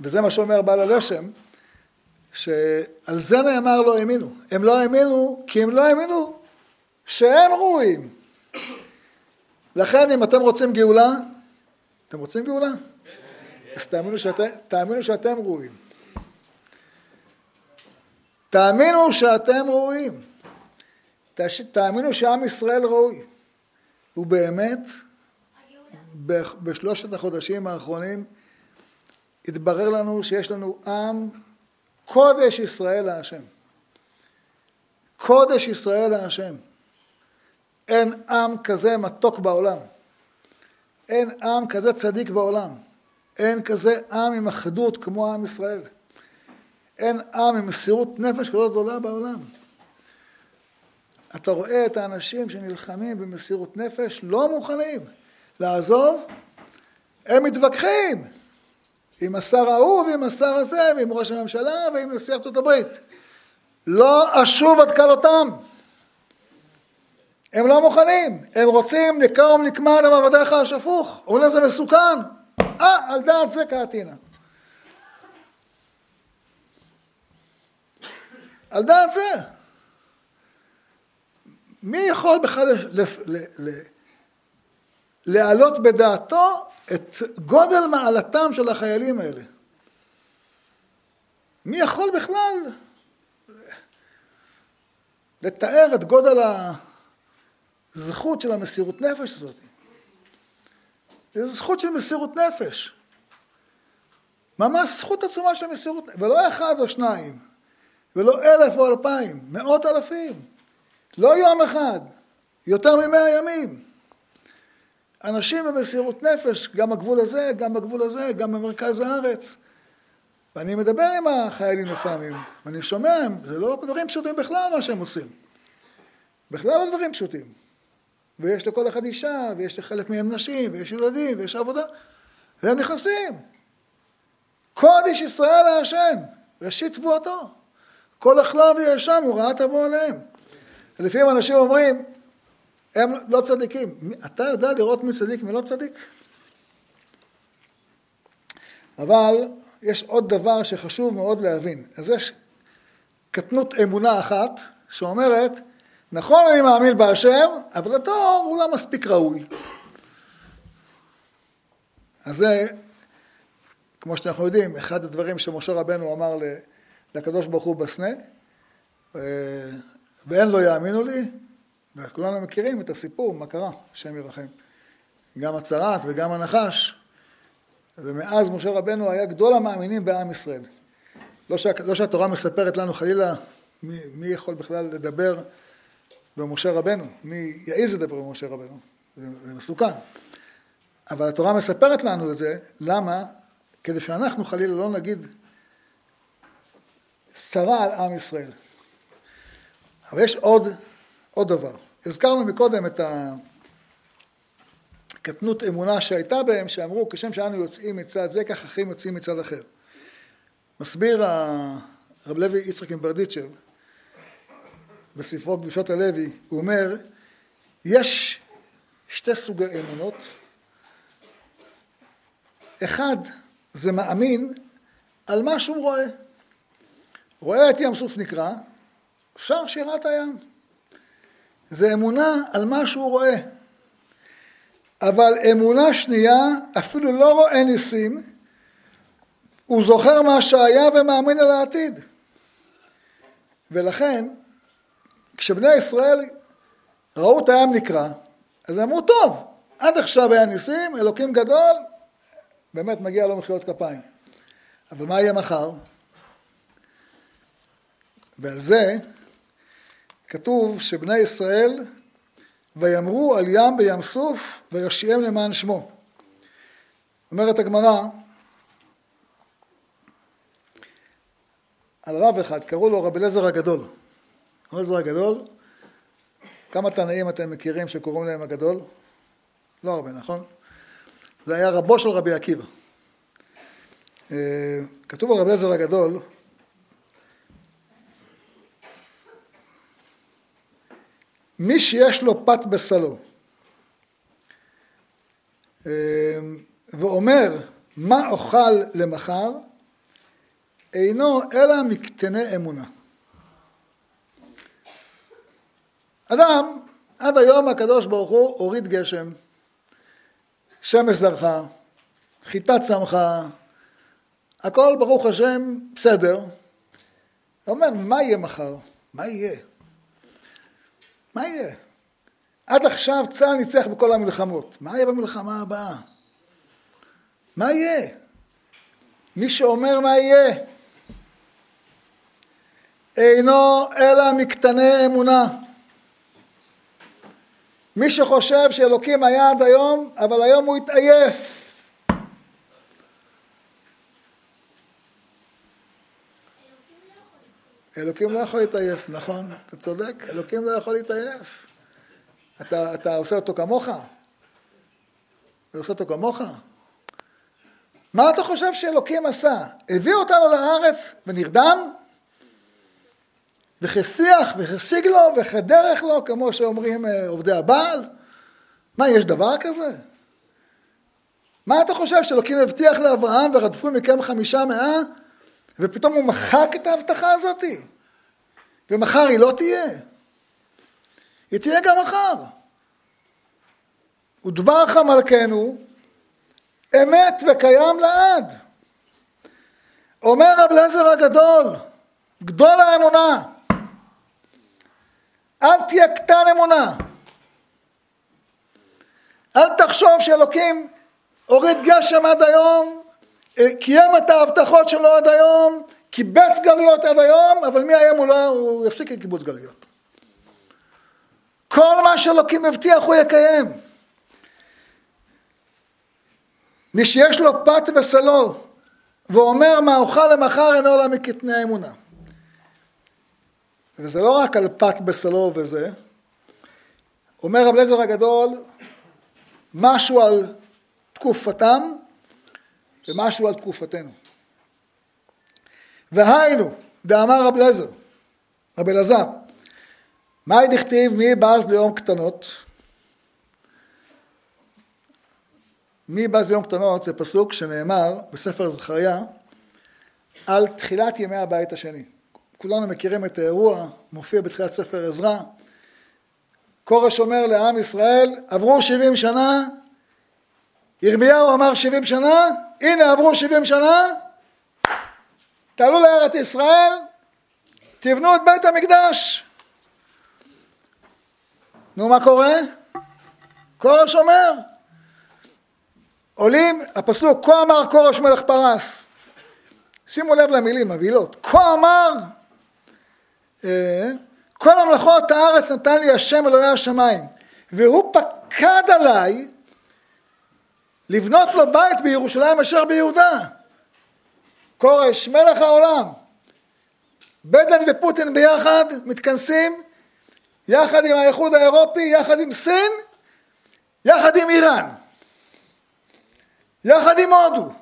וזה מה שאומר בעל הלשם, שעל זה נאמר לא האמינו. הם לא האמינו כי הם לא האמינו שהם ראויים. לכן אם אתם רוצים גאולה, אתם רוצים גאולה? אז תאמינו שאתם, תאמינו שאתם ראויים. תאמינו שאתם ראויים. תאמינו שעם ישראל ראוי. ובאמת, בשלושת החודשים האחרונים התברר לנו שיש לנו עם קודש ישראל להשם. קודש ישראל להשם. אין עם כזה מתוק בעולם. אין עם כזה צדיק בעולם. אין כזה עם עם אחדות כמו עם ישראל. אין עם עם מסירות נפש כזאת גדולה בעולם. אתה רואה את האנשים שנלחמים במסירות נפש, לא מוכנים לעזוב, הם מתווכחים עם השר ההוא ועם השר הזה ועם ראש הממשלה ועם נשיא ארצות הברית. לא אשוב עד כלותם. הם לא מוכנים, הם רוצים נקום נקמה למעבדיך השפוך, אומרים להם זה מסוכן. אה, על דעת זה קראתינה. על דעת זה. מי יכול בכלל להעלות בדעתו את גודל מעלתם של החיילים האלה? מי יכול בכלל לתאר את גודל הזכות של המסירות נפש הזאת? זו זכות של מסירות נפש. ממש זכות עצומה של מסירות נפש, ולא אחד או שניים, ולא אלף או אלפיים, מאות אלפים. לא יום אחד, יותר ממאה ימים. אנשים במסירות נפש, גם בגבול הזה, גם בגבול הזה, גם במרכז הארץ. ואני מדבר עם החיילים לפעמים, ואני שומע, זה לא דברים פשוטים בכלל מה שהם עושים. בכלל לא דברים פשוטים. ויש לכל אחד אישה, ויש לחלק מהם נשים, ויש ילדים, ויש עבודה, והם נכנסים. קודש ישראל להשם, ראשית תבואתו. כל החלב יהיה שם, הוראה תבוא עליהם. לפעמים אנשים אומרים, הם לא צדיקים. אתה יודע לראות מי צדיק מי לא צדיק? אבל יש עוד דבר שחשוב מאוד להבין. אז יש קטנות אמונה אחת שאומרת, נכון אני מאמין בהשם, אבל התואר הוא לא מספיק ראוי. אז זה, כמו שאנחנו יודעים, אחד הדברים שמשה רבנו אמר לקדוש ברוך הוא בסנה, אה, ואין לא יאמינו לי, וכולנו מכירים את הסיפור, מה קרה, השם ירחם. גם הצרת וגם הנחש, ומאז משה רבנו היה גדול המאמינים בעם ישראל. לא, שה, לא שהתורה מספרת לנו חלילה מי, מי יכול בכלל לדבר במשה רבנו, מי יעז לדבר במשה רבנו, זה, זה מסוכן. אבל התורה מספרת לנו את זה, למה? כדי שאנחנו חלילה לא נגיד צרה על עם ישראל. אבל יש עוד, עוד דבר. הזכרנו מקודם את הקטנות אמונה שהייתה בהם, שאמרו כשם שאנו יוצאים מצד זה, כך אחרים יוצאים מצד אחר. מסביר הרב לוי יצחק ברדיצ'ב בספרו קדושות הלוי, הוא אומר, יש שתי סוגי אמונות. אחד זה מאמין על מה שהוא רואה. רואה את ים סוף נקרא, שר שירת הים. זה אמונה על מה שהוא רואה. אבל אמונה שנייה, אפילו לא רואה ניסים, הוא זוכר מה שהיה ומאמין על העתיד. ולכן, כשבני ישראל ראו את הים נקרא, אז אמרו, טוב, עד עכשיו היה ניסים, אלוקים גדול, באמת מגיע לו מחיאות כפיים. אבל מה יהיה מחר? ועל זה כתוב שבני ישראל ויאמרו על ים בים סוף ויושיעם למען שמו. אומרת הגמרא על רב אחד, קראו לו רב אליעזר הגדול. רב אליעזר הגדול, כמה תנאים אתם מכירים שקוראים להם הגדול? לא הרבה, נכון? זה היה רבו של רבי עקיבא. אה, כתוב על רבי אליעזר הגדול מי שיש לו פת בסלו אמ, ואומר מה אוכל למחר, אינו אלא מקטני אמונה. אדם, עד היום הקדוש ברוך הוא הוריד גשם, שמש זרחה, חיטה צמחה, הכל ברוך השם בסדר. הוא אומר, מה יהיה מחר? מה יהיה? מה יהיה? עד עכשיו צה"ל ניצח בכל המלחמות. מה יהיה במלחמה הבאה? מה יהיה? מי שאומר מה יהיה, אינו אלא מקטני אמונה. מי שחושב שאלוקים היה עד היום, אבל היום הוא התעייף. אלוקים לא יכול להתעייף, נכון? אתה צודק, אלוקים לא יכול להתעייף. אתה, אתה עושה אותו כמוך? אתה עושה אותו כמוך? מה אתה חושב שאלוקים עשה? הביא אותנו לארץ ונרדם? וכשיח וכשיג לו וכדרך לו, כמו שאומרים אה, עובדי הבעל? מה, יש דבר כזה? מה אתה חושב שאלוקים הבטיח לאברהם ורדפו מכם חמישה מאה ופתאום הוא מחק את ההבטחה הזאת? ומחר היא לא תהיה. היא תהיה גם מחר. ודברך מלכנו אמת וקיים לעד. אומר רב לזר הגדול, גדול האמונה, אל תהיה קטן אמונה. אל תחשוב שאלוקים הוריד גשם עד היום, קיים את ההבטחות שלו עד היום, קיבץ גלויות עד היום, אבל מהיום הוא, לא, הוא יפסיק את קיבוץ גלויות. כל מה שאלוקים הבטיח הוא יקיים. מי שיש לו פת וסלו ואומר מה אוכל למחר אינו עולה מקטני האמונה. וזה לא רק על פת בסלו וזה, אומר רב לזר הגדול משהו על תקופתם ומשהו על תקופתנו. והיינו, דאמר רב לזר, רב אלעזר, מאי דכתיב מי בז ליום קטנות? מי בז ליום קטנות זה פסוק שנאמר בספר זכריה על תחילת ימי הבית השני. כולנו מכירים את האירוע, מופיע בתחילת ספר עזרא. כורש אומר לעם ישראל, עברו שבעים שנה, ירמיהו אמר שבעים שנה, הנה עברו שבעים שנה, תעלו לארץ ישראל, תבנו את בית המקדש. נו, מה קורה? כורש אומר, עולים, הפסוק, כה אמר כורש מלך פרס. שימו לב למילים מבהילות. כה אמר, אה, כל המלאכות הארץ נתן לי השם אלוהי השמיים, והוא פקד עליי לבנות לו בית בירושלים אשר ביהודה. כורש, מלך העולם. בדן ופוטין ביחד מתכנסים, יחד עם האיחוד האירופי, יחד עם סין, יחד עם איראן, יחד עם הודו.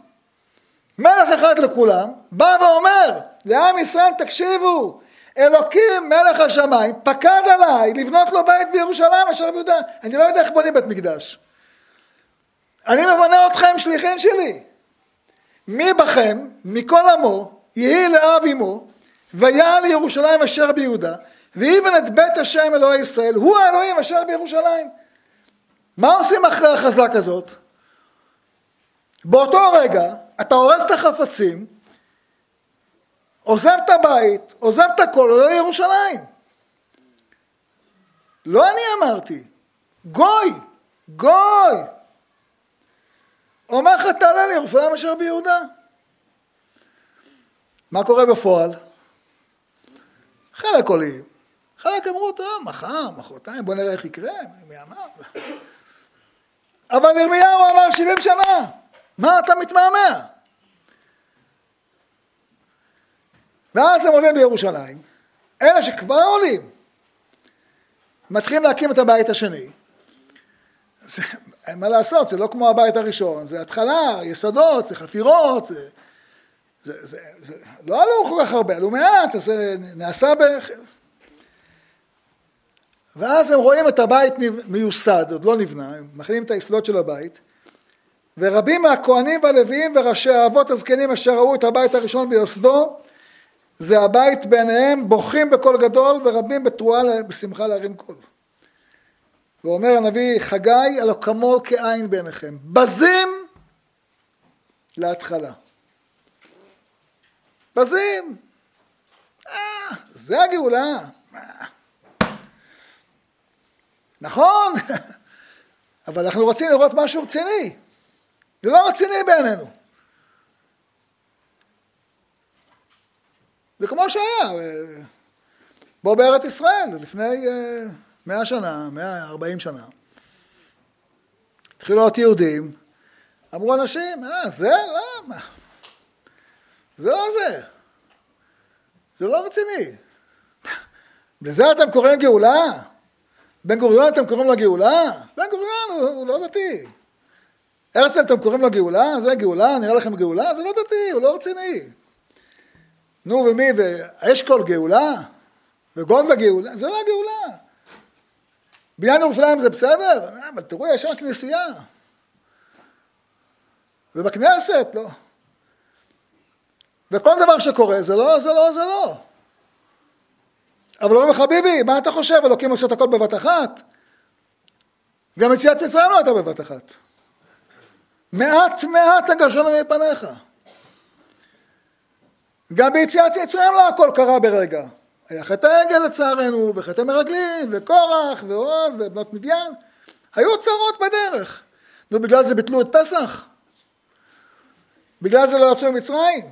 מלך אחד לכולם, בא ואומר לעם ישראל, תקשיבו, אלוקים מלך השמיים פקד עליי לבנות לו בית בירושלים אשר ביהודה. אני לא יודע איך בונים בית מקדש. אני ממנה אתכם שליחים שלי. מי בכם, מכל עמו, יהי לאב עמו, ויעל לירושלים אשר ביהודה, ויבן את בית השם אלוהי ישראל, הוא האלוהים אשר בירושלים. מה עושים אחרי החזק הזאת? באותו רגע אתה הורס את החפצים, עוזב את הבית, עוזב את הכל, עולה לירושלים. לא אני אמרתי, גוי, גוי. אומר לך תעלה לירושלים אשר ביהודה. מה קורה בפועל? חלק עולים, חלק אמרו, טוב, מחר, מחרתיים, בוא נראה איך יקרה, מי אמר? אבל ירמיהו אמר שבעים שנה, מה אתה מתמהמה? ואז הם עולים לירושלים, אלה שכבר עולים, מתחילים להקים את הבית השני. אין מה לעשות, זה לא כמו הבית הראשון, זה התחלה, יסודות, זה חפירות, זה, זה, זה, זה לא עלו כל כך הרבה, עלו מעט, אז זה נעשה ב... ואז הם רואים את הבית מיוסד, עוד לא נבנה, הם מכינים את היסודות של הבית, ורבים מהכהנים והלוויים וראשי האבות הזקנים אשר ראו את הבית הראשון ביוסדו, זה הבית בעיניהם, בוכים בקול גדול ורבים בתרועה בשמחה להרים קול. ואומר הנביא חגי, הלא כמוהו כעין בעיניכם. בזים להתחלה. בזים. אה, זה הגאולה. נכון, אבל אנחנו רוצים לראות משהו רציני. זה לא רציני בעינינו. זה כמו שהיה, בוא בארץ ישראל, לפני אה, מאה שנה, מאה ארבעים שנה. התחילו להיות יהודים, אמרו אנשים, אה, זה? לא, מה? זה לא זה. זה לא רציני. לזה אתם קוראים גאולה? בן גוריון אתם קוראים לו גאולה? בן גוריון הוא, הוא לא דתי. הרצל אתם קוראים לו גאולה? זה גאולה? נראה לכם גאולה? זה לא דתי, הוא לא רציני. נו ומי, ואשכול גאולה? וגולדה גאולה? זה לא הגאולה. בניין ירושלים זה בסדר? אבל תראו, יש שם כנסייה. ובכנסת, לא. וכל דבר שקורה, זה לא, זה לא, זה לא. אבל אומרים לך, ביבי, מה אתה חושב? אלוקים עושה את הכל בבת אחת? גם יציאת מצרים לא הייתה בבת אחת. מעט מעט הגרשנו מפניך. גם ביציאת מצרים לא הכל קרה ברגע. היה חטא העגל לצערנו, וחטא מרגלים, וקורח, ועוד, ובנות מדיין. היו צרות בדרך. נו, בגלל זה ביטלו את פסח? בגלל זה לא יצאו ממצרים?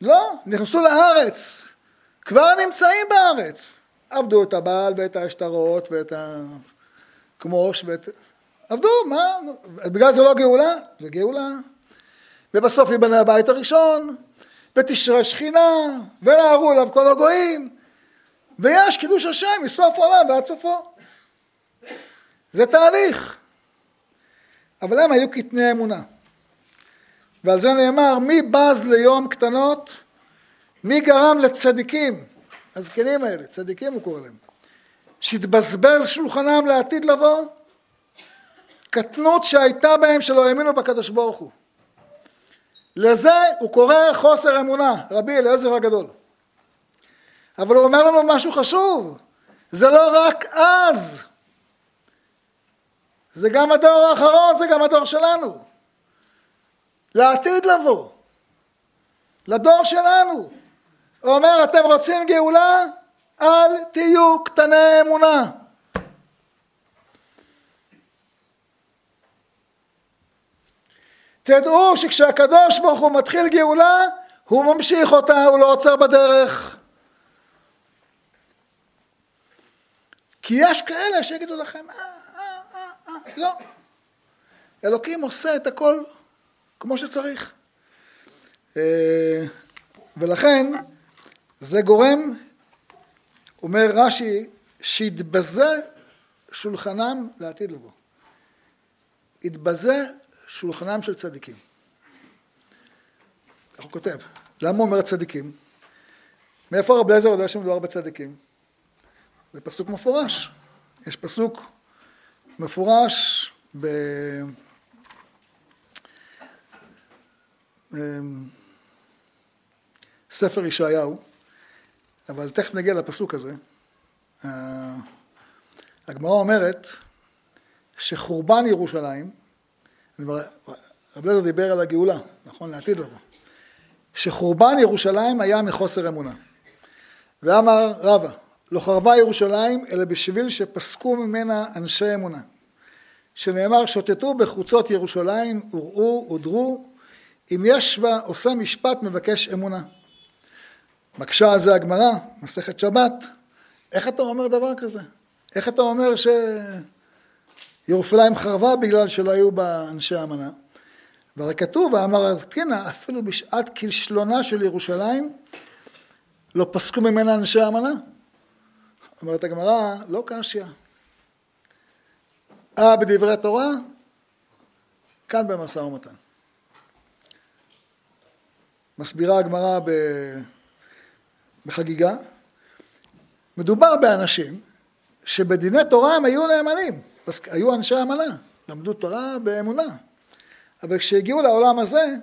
לא, נכנסו לארץ. כבר נמצאים בארץ. עבדו את הבעל ואת השטרות ואת הכמוש ואת... עבדו, מה? בגלל זה לא גאולה? זה גאולה. ובסוף ייבנה הבית הראשון, ותשרה שכינה, ונערו אליו כל הגויים, ויש קידוש השם מסוף העולם ועד סופו. זה תהליך. אבל הם היו קטני אמונה. ועל זה נאמר, מי בז ליום קטנות? מי גרם לצדיקים, הזקנים האלה, צדיקים הוא קורא להם, שהתבזבז שולחנם לעתיד לבוא? קטנות שהייתה בהם שלא האמינו בקדוש ברוך הוא. לזה הוא קורא חוסר אמונה, רבי אליעזר הגדול. אבל הוא אומר לנו משהו חשוב, זה לא רק אז, זה גם הדור האחרון, זה גם הדור שלנו. לעתיד לבוא, לדור שלנו. הוא אומר, אתם רוצים גאולה? אל תהיו קטני אמונה. תדעו שכשהקדוש ברוך הוא מתחיל גאולה, הוא ממשיך אותה, הוא לא עוצר בדרך. כי יש כאלה שיגידו לכם, אה, אה, אה, אה, לא. אלוקים עושה את הכל כמו שצריך. אה, ולכן, זה גורם, אומר רש"י, שיתבזה שולחנם לעתיד לבוא. יתבזה שולחנם של צדיקים. איך הוא כותב? למה הוא אומר צדיקים? מאיפה רבי אליעזר יודע שמדובר בצדיקים? זה פסוק מפורש. יש פסוק מפורש ב... אמ, ספר ישעיהו, אבל תכף נגיע לפסוק הזה. הגמרא אומרת שחורבן ירושלים, רב לזר דיבר על הגאולה, נכון, לעתיד לבוא, שחורבן ירושלים היה מחוסר אמונה. ואמר רבא, לא חרבה ירושלים אלא בשביל שפסקו ממנה אנשי אמונה. שנאמר שוטטו בחוצות ירושלים, וראו, ודרו, אם יש בה עושה משפט מבקש אמונה. מקשה על זה הגמרא, מסכת שבת, איך אתה אומר דבר כזה? איך אתה אומר שירושלים חרבה בגלל שלא היו בה אנשי אמנה? והרי כתוב, ואמר הרב תקינה, אפילו בשעת כלשלונה של ירושלים, לא פסקו ממנה אנשי אמנה. אומרת הגמרא, לא קשיא. אה בדברי תורה, כאן במשא ומתן. מסבירה הגמרא ב... בחגיגה, מדובר באנשים שבדיני תורה הם היו נאמנים, היו אנשי אמנה, למדו תורה באמונה, אבל כשהגיעו לעולם הזה,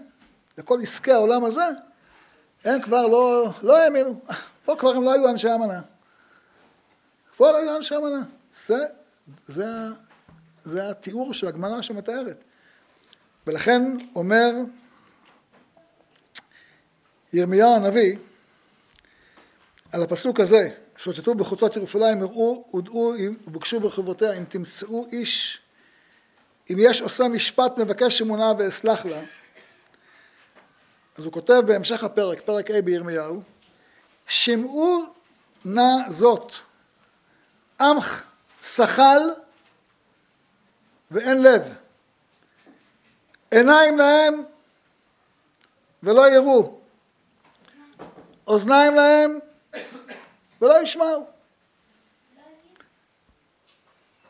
לכל עסקי העולם הזה, הם כבר לא, לא האמינו, פה כבר הם לא היו אנשי אמנה. פה לא היו אנשי אמנה. זה, זה, זה התיאור של הגמרא שמתארת. ולכן אומר ירמיהו הנביא, על הפסוק הזה, שוטטו בחוצות ירושלים, הראו, הודעו ובקשו ברחובותיה, אם תמצאו איש, אם יש עושה משפט מבקש אמונה ואסלח לה, אז הוא כותב בהמשך הפרק, פרק ה' בירמיהו, שמעו נא זאת, עם שחל ואין לב, עיניים להם ולא יראו, אוזניים להם ולא ישמעו.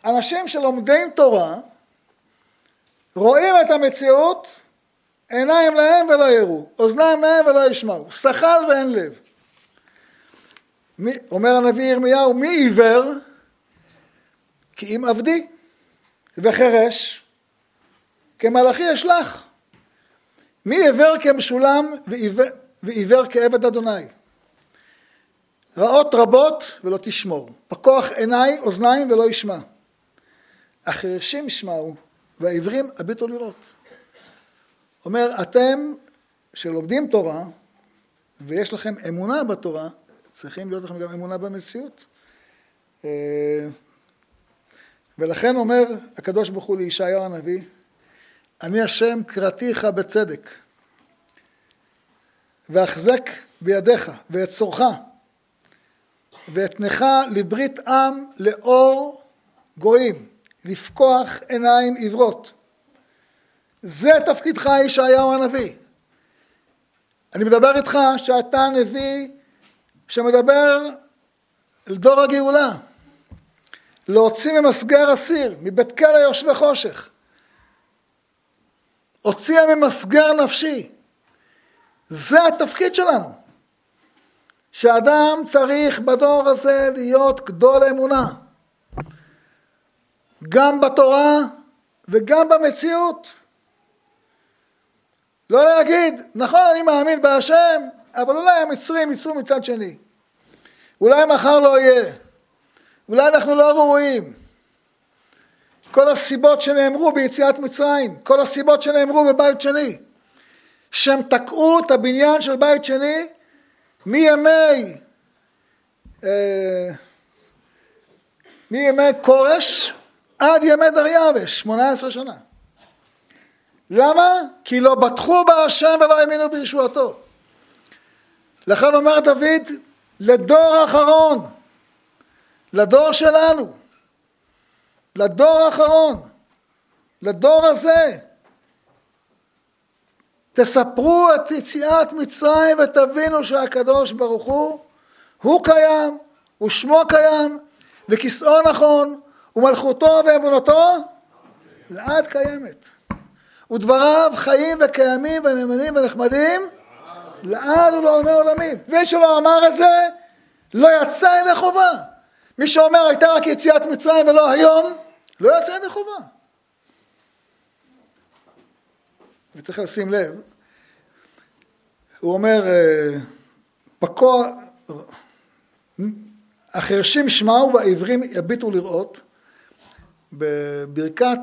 אנשים שלומדים תורה רואים את המציאות, עיניים להם ולא יראו, אוזניים להם ולא ישמעו, שכל ואין לב. מי, אומר הנביא ירמיהו, מי עיוור? כי אם עבדי, וחירש, כמלאכי אשלח. מי עיוור כמשולם ועיוור כעבד אדוני. רעות רבות ולא תשמור, פקוח עיני אוזניים ולא ישמע. החירשים ישמעו והעיוורים הביטו לראות. אומר, אתם שלומדים תורה ויש לכם אמונה בתורה, צריכים להיות לכם גם אמונה במציאות. אה, ולכן אומר הקדוש ברוך הוא לישעיהו הנביא, אני השם קראתיך בצדק, ואחזק בידיך ואצורך, ואתנך לברית עם לאור גויים, לפקוח עיניים עיוורות. זה תפקידך ישעיהו הנביא. אני מדבר איתך שאתה נביא שמדבר אל דור הגאולה. להוציא ממסגר אסיר, מבית כלא יושבי חושך. הוציאה ממסגר נפשי. זה התפקיד שלנו. שאדם צריך בדור הזה להיות גדול אמונה. גם בתורה וגם במציאות. לא להגיד, נכון, אני מאמין בהשם, אבל אולי המצרים יצאו מצד שני. אולי מחר לא יהיה. אולי אנחנו לא ראויים. כל הסיבות שנאמרו ביציאת מצרים, כל הסיבות שנאמרו בבית שני, שהם תקעו את הבניין של בית שני מימי, אה, מימי כורש עד ימי דריווש, 18 שנה. למה? כי לא בטחו בהשם ולא האמינו בישועתו. לכן אומר דוד, לדור האחרון, לדור שלנו, לדור האחרון, לדור הזה. תספרו את יציאת מצרים ותבינו שהקדוש ברוך הוא, הוא קיים, ושמו קיים, וכיסאו נכון, ומלכותו ואמונתו לעד קיימת. ודבריו חיים וקיימים ונאמנים ונחמדים לעד ולעולמי עולמים. מי שלא אמר את זה, לא יצא ידי חובה. מי שאומר הייתה רק יציאת מצרים ולא היום, לא יצא ידי חובה. וצריך לשים לב, הוא אומר, אה, פקוע, החרשים שמעו והעברים יביטו לראות, בברכת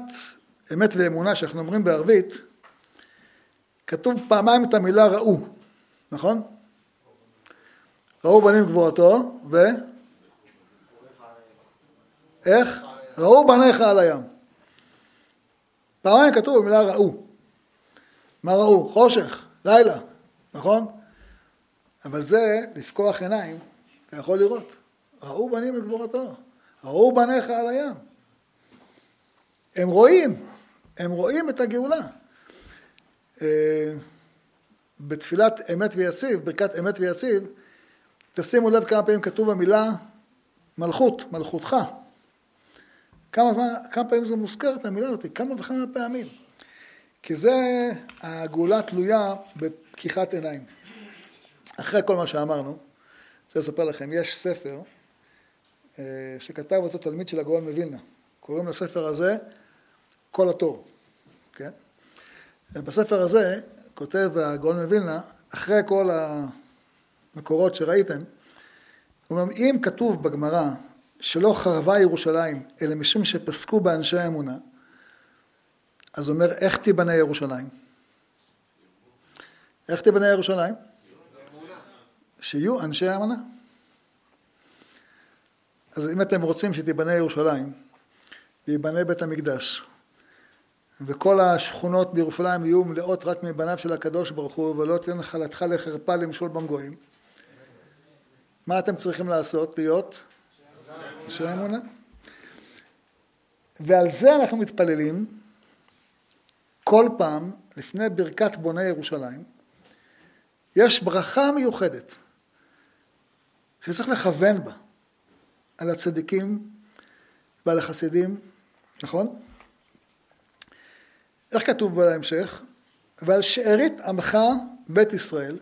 אמת ואמונה שאנחנו אומרים בערבית, כתוב פעמיים את המילה ראו, נכון? ראו בנים גבורתו, ו... איך? ראו בניך על הים. פעמיים כתוב במילה ראו. מה ראו? חושך, לילה, נכון? אבל זה לפקוח עיניים, אתה יכול לראות. ראו בנים את גבורתו, ראו בניך על הים. הם רואים, הם רואים את הגאולה. אה, בתפילת אמת ויציב, ברכת אמת ויציב, תשימו לב כמה פעמים כתוב המילה מלכות, מלכותך. כמה, כמה פעמים זה מוזכר את המילה הזאת? כמה וכמה פעמים. כי זה, הגאולה תלויה בפקיחת עיניים. אחרי כל מה שאמרנו, אני רוצה לספר לכם, יש ספר אה, שכתב אותו תלמיד של הגאון מווילנה. קוראים לספר הזה כל התור, כן? בספר הזה כותב הגאון מווילנה, אחרי כל המקורות שראיתם, הוא אומר, אם כתוב בגמרא שלא חרבה ירושלים, אלא משום שפסקו באנשי האמונה, אז הוא אומר, איך תיבנה ירושלים? איך תיבנה ירושלים? שיהיו אנשי האמונה. אז אם אתם רוצים שתיבנה ירושלים, וייבנה בית המקדש, וכל השכונות בירושלים יהיו מלאות רק מבניו של הקדוש ברוך הוא, ולא תהיה נחלתך לחרפה למשול במגויים, מה אתם צריכים לעשות? להיות? אנשי אמונה. ועל זה אנחנו מתפללים כל פעם לפני ברכת בוני ירושלים. יש ברכה מיוחדת. שצריך לכוון בה, על הצדיקים ועל החסידים, נכון? איך כתוב בהמשך? ועל שארית עמך בית ישראל.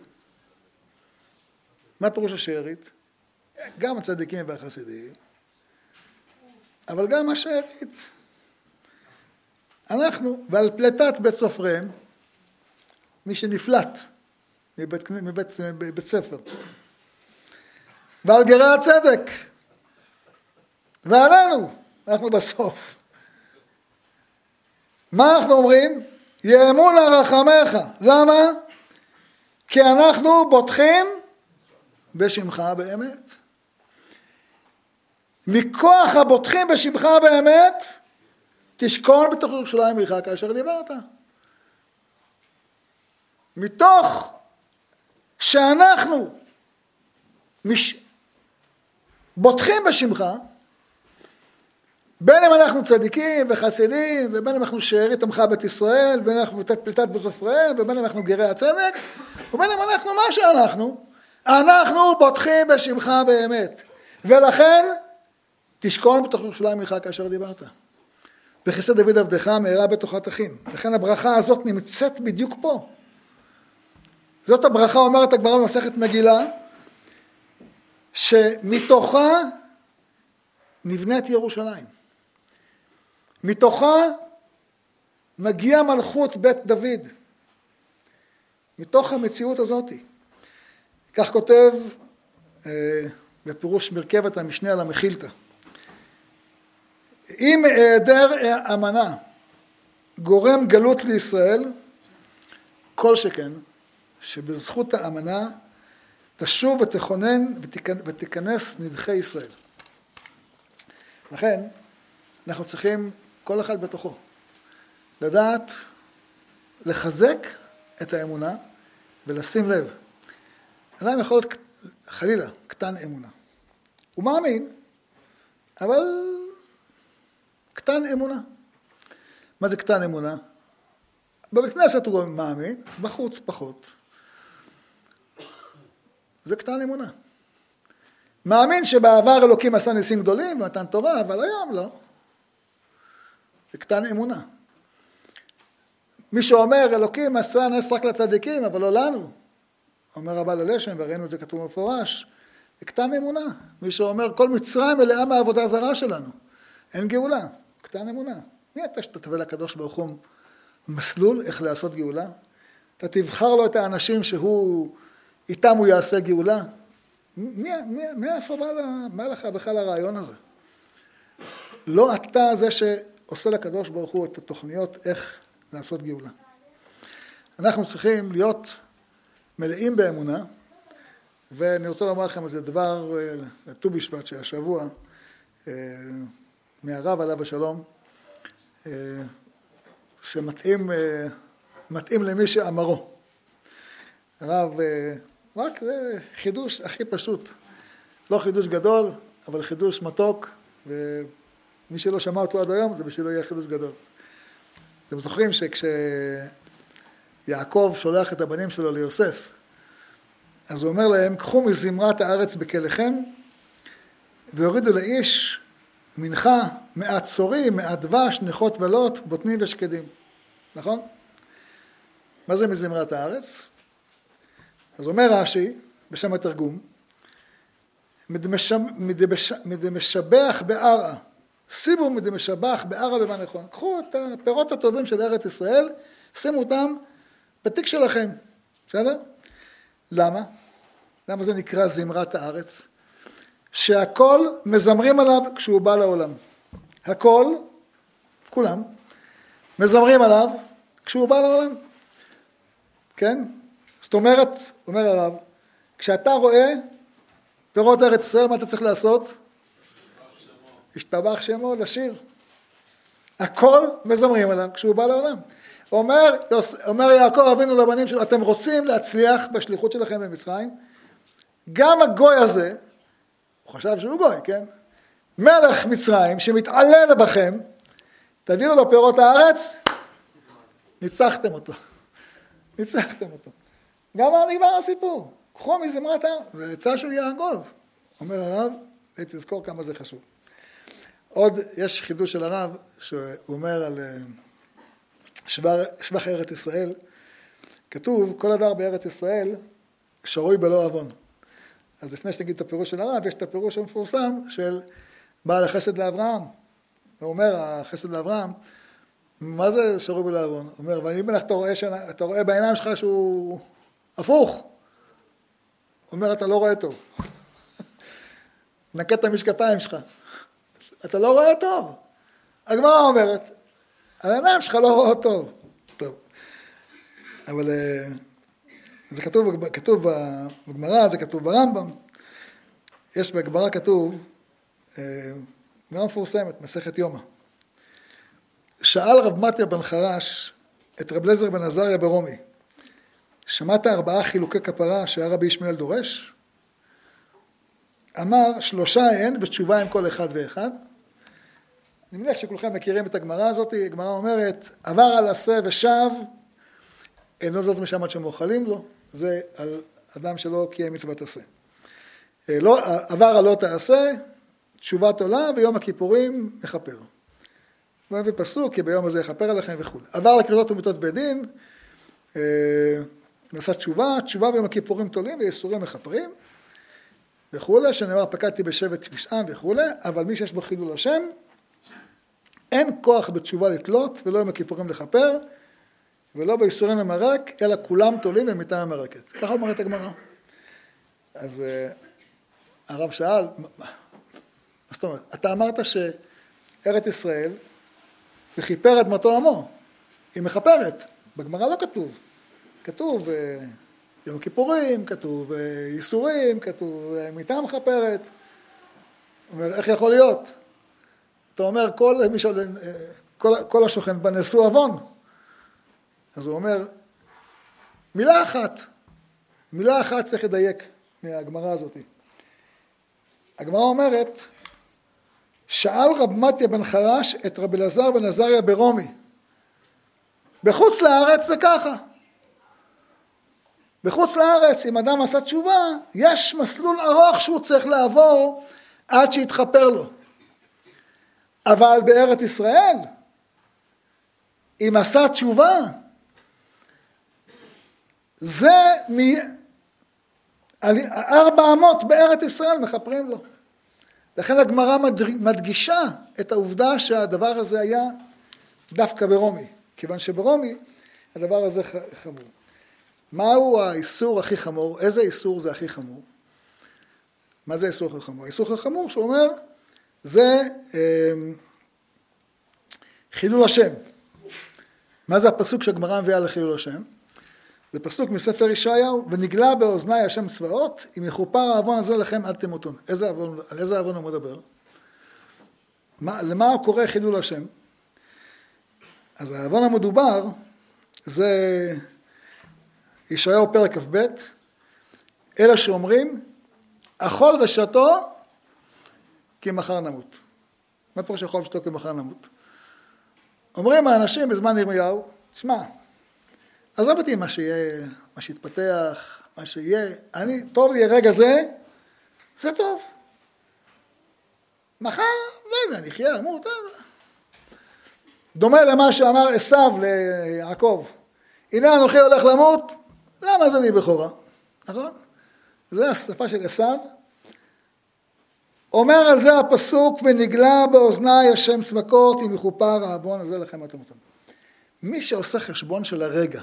מה פירוש השארית? גם הצדיקים והחסידים, אבל גם השארית. אנחנו, ועל פלטת בית סופריהם, מי שנפלט מבית, מבית, מבית ספר. ועל גרי הצדק, ועלינו, אנחנו בסוף. מה אנחנו אומרים? יאמון רחמך. למה? כי אנחנו בוטחים בשמך באמת. מכוח הבוטחים בשמך באמת, תשכון בתוך ירושלים עירך כאשר דיברת. מתוך שאנחנו מש... בוטחים בשמך, בין אם אנחנו צדיקים וחסידים, ובין אם אנחנו שארית עמך בית ישראל, ובין אם אנחנו פליטת בסופריהם, ובין אם אנחנו גרי הצדק, ובין אם אנחנו מה שאנחנו, אנחנו בוטחים בשמך באמת. ולכן, תשכון בתוך ירושלים עירך כאשר דיברת. וכיסא דוד עבדך מהרה בתוכת אחים. לכן הברכה הזאת נמצאת בדיוק פה. זאת הברכה אומרת הגמרא במסכת מגילה, שמתוכה נבנית ירושלים. מתוכה מגיעה מלכות בית דוד. מתוך המציאות הזאתי. כך כותב אה, בפירוש מרכבת המשנה על המחילתא. אם היעדר אמנה גורם גלות לישראל, כל שכן שבזכות האמנה תשוב ותכונן ותיכנס נדחי ישראל. לכן אנחנו צריכים, כל אחד בתוכו, לדעת לחזק את האמונה ולשים לב. אדם יכול להיות חלילה קטן אמונה. הוא מאמין, אבל קטן אמונה. מה זה קטן אמונה? בבית כנסת הוא מאמין, בחוץ פחות. זה קטן אמונה. מאמין שבעבר אלוקים עשה ניסים גדולים ונתן תורה, אבל היום לא. זה קטן אמונה. מי שאומר אלוקים עשה נס רק לצדיקים, אבל לא לנו. אומר הבעל הלשם, וראינו את זה כתוב במפורש, זה קטן אמונה. מי שאומר כל מצרים מלאה מהעבודה הזרה שלנו. אין גאולה, קטן אמונה. מי אתה שתתווה לקדוש ברוך הוא מסלול איך לעשות גאולה? אתה תבחר לו את האנשים שהוא איתם הוא יעשה גאולה. מאיפה בא, בא לך בכלל הרעיון הזה? לא אתה זה שעושה לקדוש ברוך הוא את התוכניות איך לעשות גאולה. אנחנו צריכים להיות מלאים באמונה, ואני רוצה לומר לכם איזה דבר אה, לט"ו בשבט שהשבוע, מהרב עליו השלום, אה, שמתאים למי שאמרו. הרב רק זה חידוש הכי פשוט. לא חידוש גדול, אבל חידוש מתוק, ומי שלא שמע אותו עד היום, זה בשבילו יהיה חידוש גדול. אתם זוכרים שכשיעקב שולח את הבנים שלו ליוסף, אז הוא אומר להם, קחו מזמרת הארץ בכליכם, והורידו לאיש מנחה, מעט צורים, מעט דבש, נכות ולוט, בוטנים ושקדים. נכון? מה זה מזמרת הארץ? אז אומר רש"י, בשם התרגום, מדמשבח בערא, שימו מדמשבח בערא במה נכון. קחו את הפירות הטובים של ארץ ישראל, שימו אותם בתיק שלכם, בסדר? למה? למה זה נקרא זמרת הארץ? שהכל מזמרים עליו כשהוא בא לעולם. הכל, כולם, מזמרים עליו כשהוא בא לעולם. כן? זאת אומרת, אומר הרב, כשאתה רואה פירות ארץ ישראל, מה אתה צריך לעשות? השתבח שמו לשיר. הכל מזמרים עליו כשהוא בא לעולם. אומר, אומר יעקב אבינו לבנים שלו, אתם רוצים להצליח בשליחות שלכם במצרים? גם הגוי הזה, הוא חשב שהוא גוי, כן? מלך מצרים שמתעלל בכם, תביאו לו פירות הארץ, ניצחתם אותו. ניצחתם אותו. גם נגמר הסיפור. קחו מזמרת הארץ. זה עצה של יעקב. אומר הרב, ותזכור כמה זה חשוב. עוד, יש חידוש של הרב, שהוא אומר על אה, שבח ארץ ישראל, כתוב, כל הדר בארץ ישראל שרוי בלא עוון. אז לפני שתגיד את הפירוש של הרב, יש את הפירוש המפורסם של בעל החסד לאברהם. הוא אומר, החסד לאברהם, מה זה שרוי בלא עוון? הוא אומר, ואני מלך אתה רואה, אתה רואה בעיניים שלך שהוא הפוך. הוא אומר, אתה לא רואה טוב. נקה את המשקפיים שלך. אתה לא רואה טוב. הגמרא אומרת, העיניים שלך לא רואות טוב. טוב. אבל אה, זה כתוב, כתוב בגמרא, זה כתוב ברמב"ם. יש בגמרא כתוב, אה, גמרא מפורסמת, מסכת יומא. שאל רב מתיה בן חרש את רב לזר בן עזריה ברומי, שמעת ארבעה חילוקי כפרה שהיה רבי ישמעאל דורש? אמר שלושה הן ותשובה עם כל אחד ואחד. אני מניח שכולכם מכירים את הגמרא הזאת, הגמרא אומרת עבר על עשה ושב אינו זז משם עד שמאכלים לו, זה על אדם שלא קיים מצוות עשה. אה, לא, עבר על לא תעשה, תשובת עולה ויום הכיפורים מכפר. מביא פסוק כי ביום הזה יכפר עליכם וכו'. עבר לקריאות ומיתות בית דין, אה, ועשה תשובה, תשובה ביום הכיפורים תולים וייסורים מכפרים וכולי, שנאמר פקדתי בשבט פשעם וכולי, אבל מי שיש בו חילול השם, אין כוח בתשובה לתלות ולא יום הכיפורים לכפר ולא בייסורים למרק, אלא כולם תולים ומיתה ממרקת. ככה אומרת הגמרא. אז uh, הרב שאל, מה זאת אומרת? אתה אמרת שארץ ישראל וכיפר אדמתו עמו, היא מכפרת, בגמרא לא כתוב. כתוב אה, יום הכיפורים, כתוב אה, ייסורים, כתוב אה, מיטה מכפרת. אומר, איך יכול להיות? אתה אומר, כל, מי כל, כל השוכן בה נשוא עוון. אז הוא אומר, מילה אחת, מילה אחת צריך לדייק מהגמרא הזאת. הגמרא אומרת, שאל רב מתיה בן חרש את רב אלעזר בן עזריה ברומי. בחוץ לארץ זה ככה. בחוץ לארץ, אם אדם עשה תשובה, יש מסלול ארוך שהוא צריך לעבור עד שיתכפר לו. אבל בארץ ישראל, אם עשה תשובה, זה מ... ארבע אמות בארץ ישראל מכפרים לו. לכן הגמרא מדגישה את העובדה שהדבר הזה היה דווקא ברומי, כיוון שברומי הדבר הזה חמור. מהו האיסור הכי חמור? איזה איסור זה הכי חמור? מה זה האיסור הכי חמור? האיסור הכי חמור שהוא אומר זה אה, חילול השם. מה זה הפסוק שהגמרא מביאה לחילול השם? זה פסוק מספר ישעיהו, ונגלה באוזני השם צבאות, אם יכופר העוון הזה לכם עד תמותון. על איזה עוון הוא מדבר? מה, למה קורא חילול השם? אז העוון המדובר זה ישעיהו פרק כ"ב, אלה שאומרים, אכול ושתו כי מחר נמות. מה פירוש אכול ושתו כי מחר נמות? אומרים האנשים בזמן ירמיהו, שמע, עזוב אותי מה שיהיה, מה שיתפתח, מה שיהיה, אני, טוב לי הרגע זה, זה טוב. מחר, לא יודע, נחיה, אמור, טוב. דומה למה שאמר עשו ליעקב, הנה אנוכי הולך למות, למה זה לי בכורה? נכון? זה השפה של עשו. אומר על זה הפסוק, ונגלה באוזני השם צבקות, אם יכופר העוון הזה לכם אתם אותם. מי שעושה חשבון של הרגע,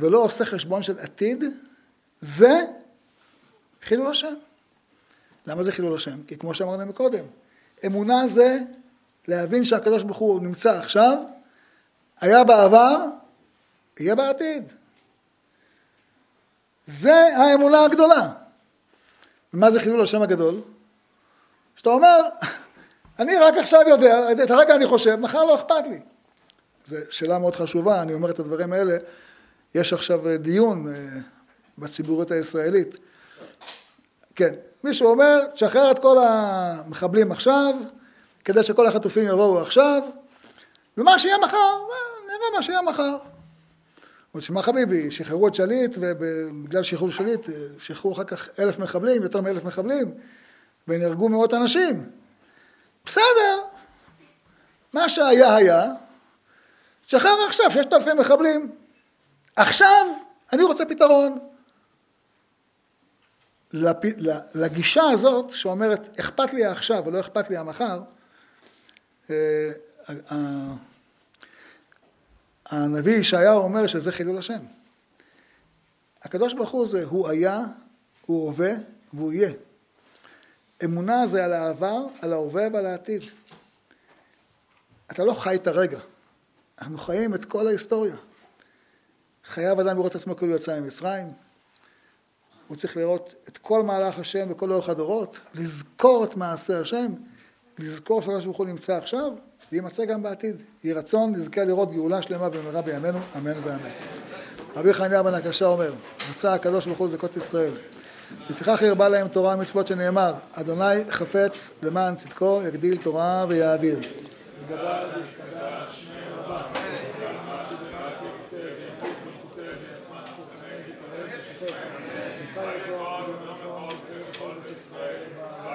ולא עושה חשבון של עתיד, זה חילול השם. למה זה חילול השם? כי כמו שאמרנו מקודם, אמונה זה להבין שהקדוש ברוך הוא נמצא עכשיו, היה בעבר, יהיה בעתיד. זה האמונה הגדולה. ומה זה חילול השם הגדול? שאתה אומר, אני רק עכשיו יודע, את הרגע אני חושב, מחר לא אכפת לי. זו שאלה מאוד חשובה, אני אומר את הדברים האלה יש עכשיו אה, דיון אה, בציבוריות הישראלית. כן, מישהו אומר, תשחרר את כל המחבלים עכשיו, כדי שכל החטופים יבואו עכשיו, ומה שיהיה מחר, אה, נראה מה שיהיה מחר. אומרת, שמע חביבי, שחררו את שליט, ובגלל שחרור שליט, שחררו אחר כך אלף מחבלים, יותר מאלף מחבלים, ונהרגו מאות אנשים. בסדר, מה שהיה היה, שחרר עכשיו ששת אלפי מחבלים. עכשיו אני רוצה פתרון. לפ... לגישה הזאת שאומרת אכפת לי העכשיו ולא אכפת לי המחר, אה, הנביא ישעיהו אומר שזה חילול השם. הקדוש ברוך הוא זה הוא היה, הוא הווה והוא יהיה. אמונה זה על העבר, על ההווה ועל העתיד. אתה לא חי את הרגע, אנחנו חיים את כל ההיסטוריה. חייב אדם לראות את עצמו כאילו יצא ממצרים, הוא צריך לראות את כל מהלך השם בכל אורך הדורות, לזכור את מעשה השם, לזכור שהקדוש ברוך הוא נמצא עכשיו, ויימצא גם בעתיד. יהי רצון נזכה לראות גאולה שלמה במהרה בימינו, אמן ואמן. רבי חניה בן הקשה אומר, מצא הקדוש ברוך הוא לזכות ישראל. לפיכך הרבה להם תורה ומצוות שנאמר, אדוני חפץ למען צדקו יגדיל תורה ויאדיר.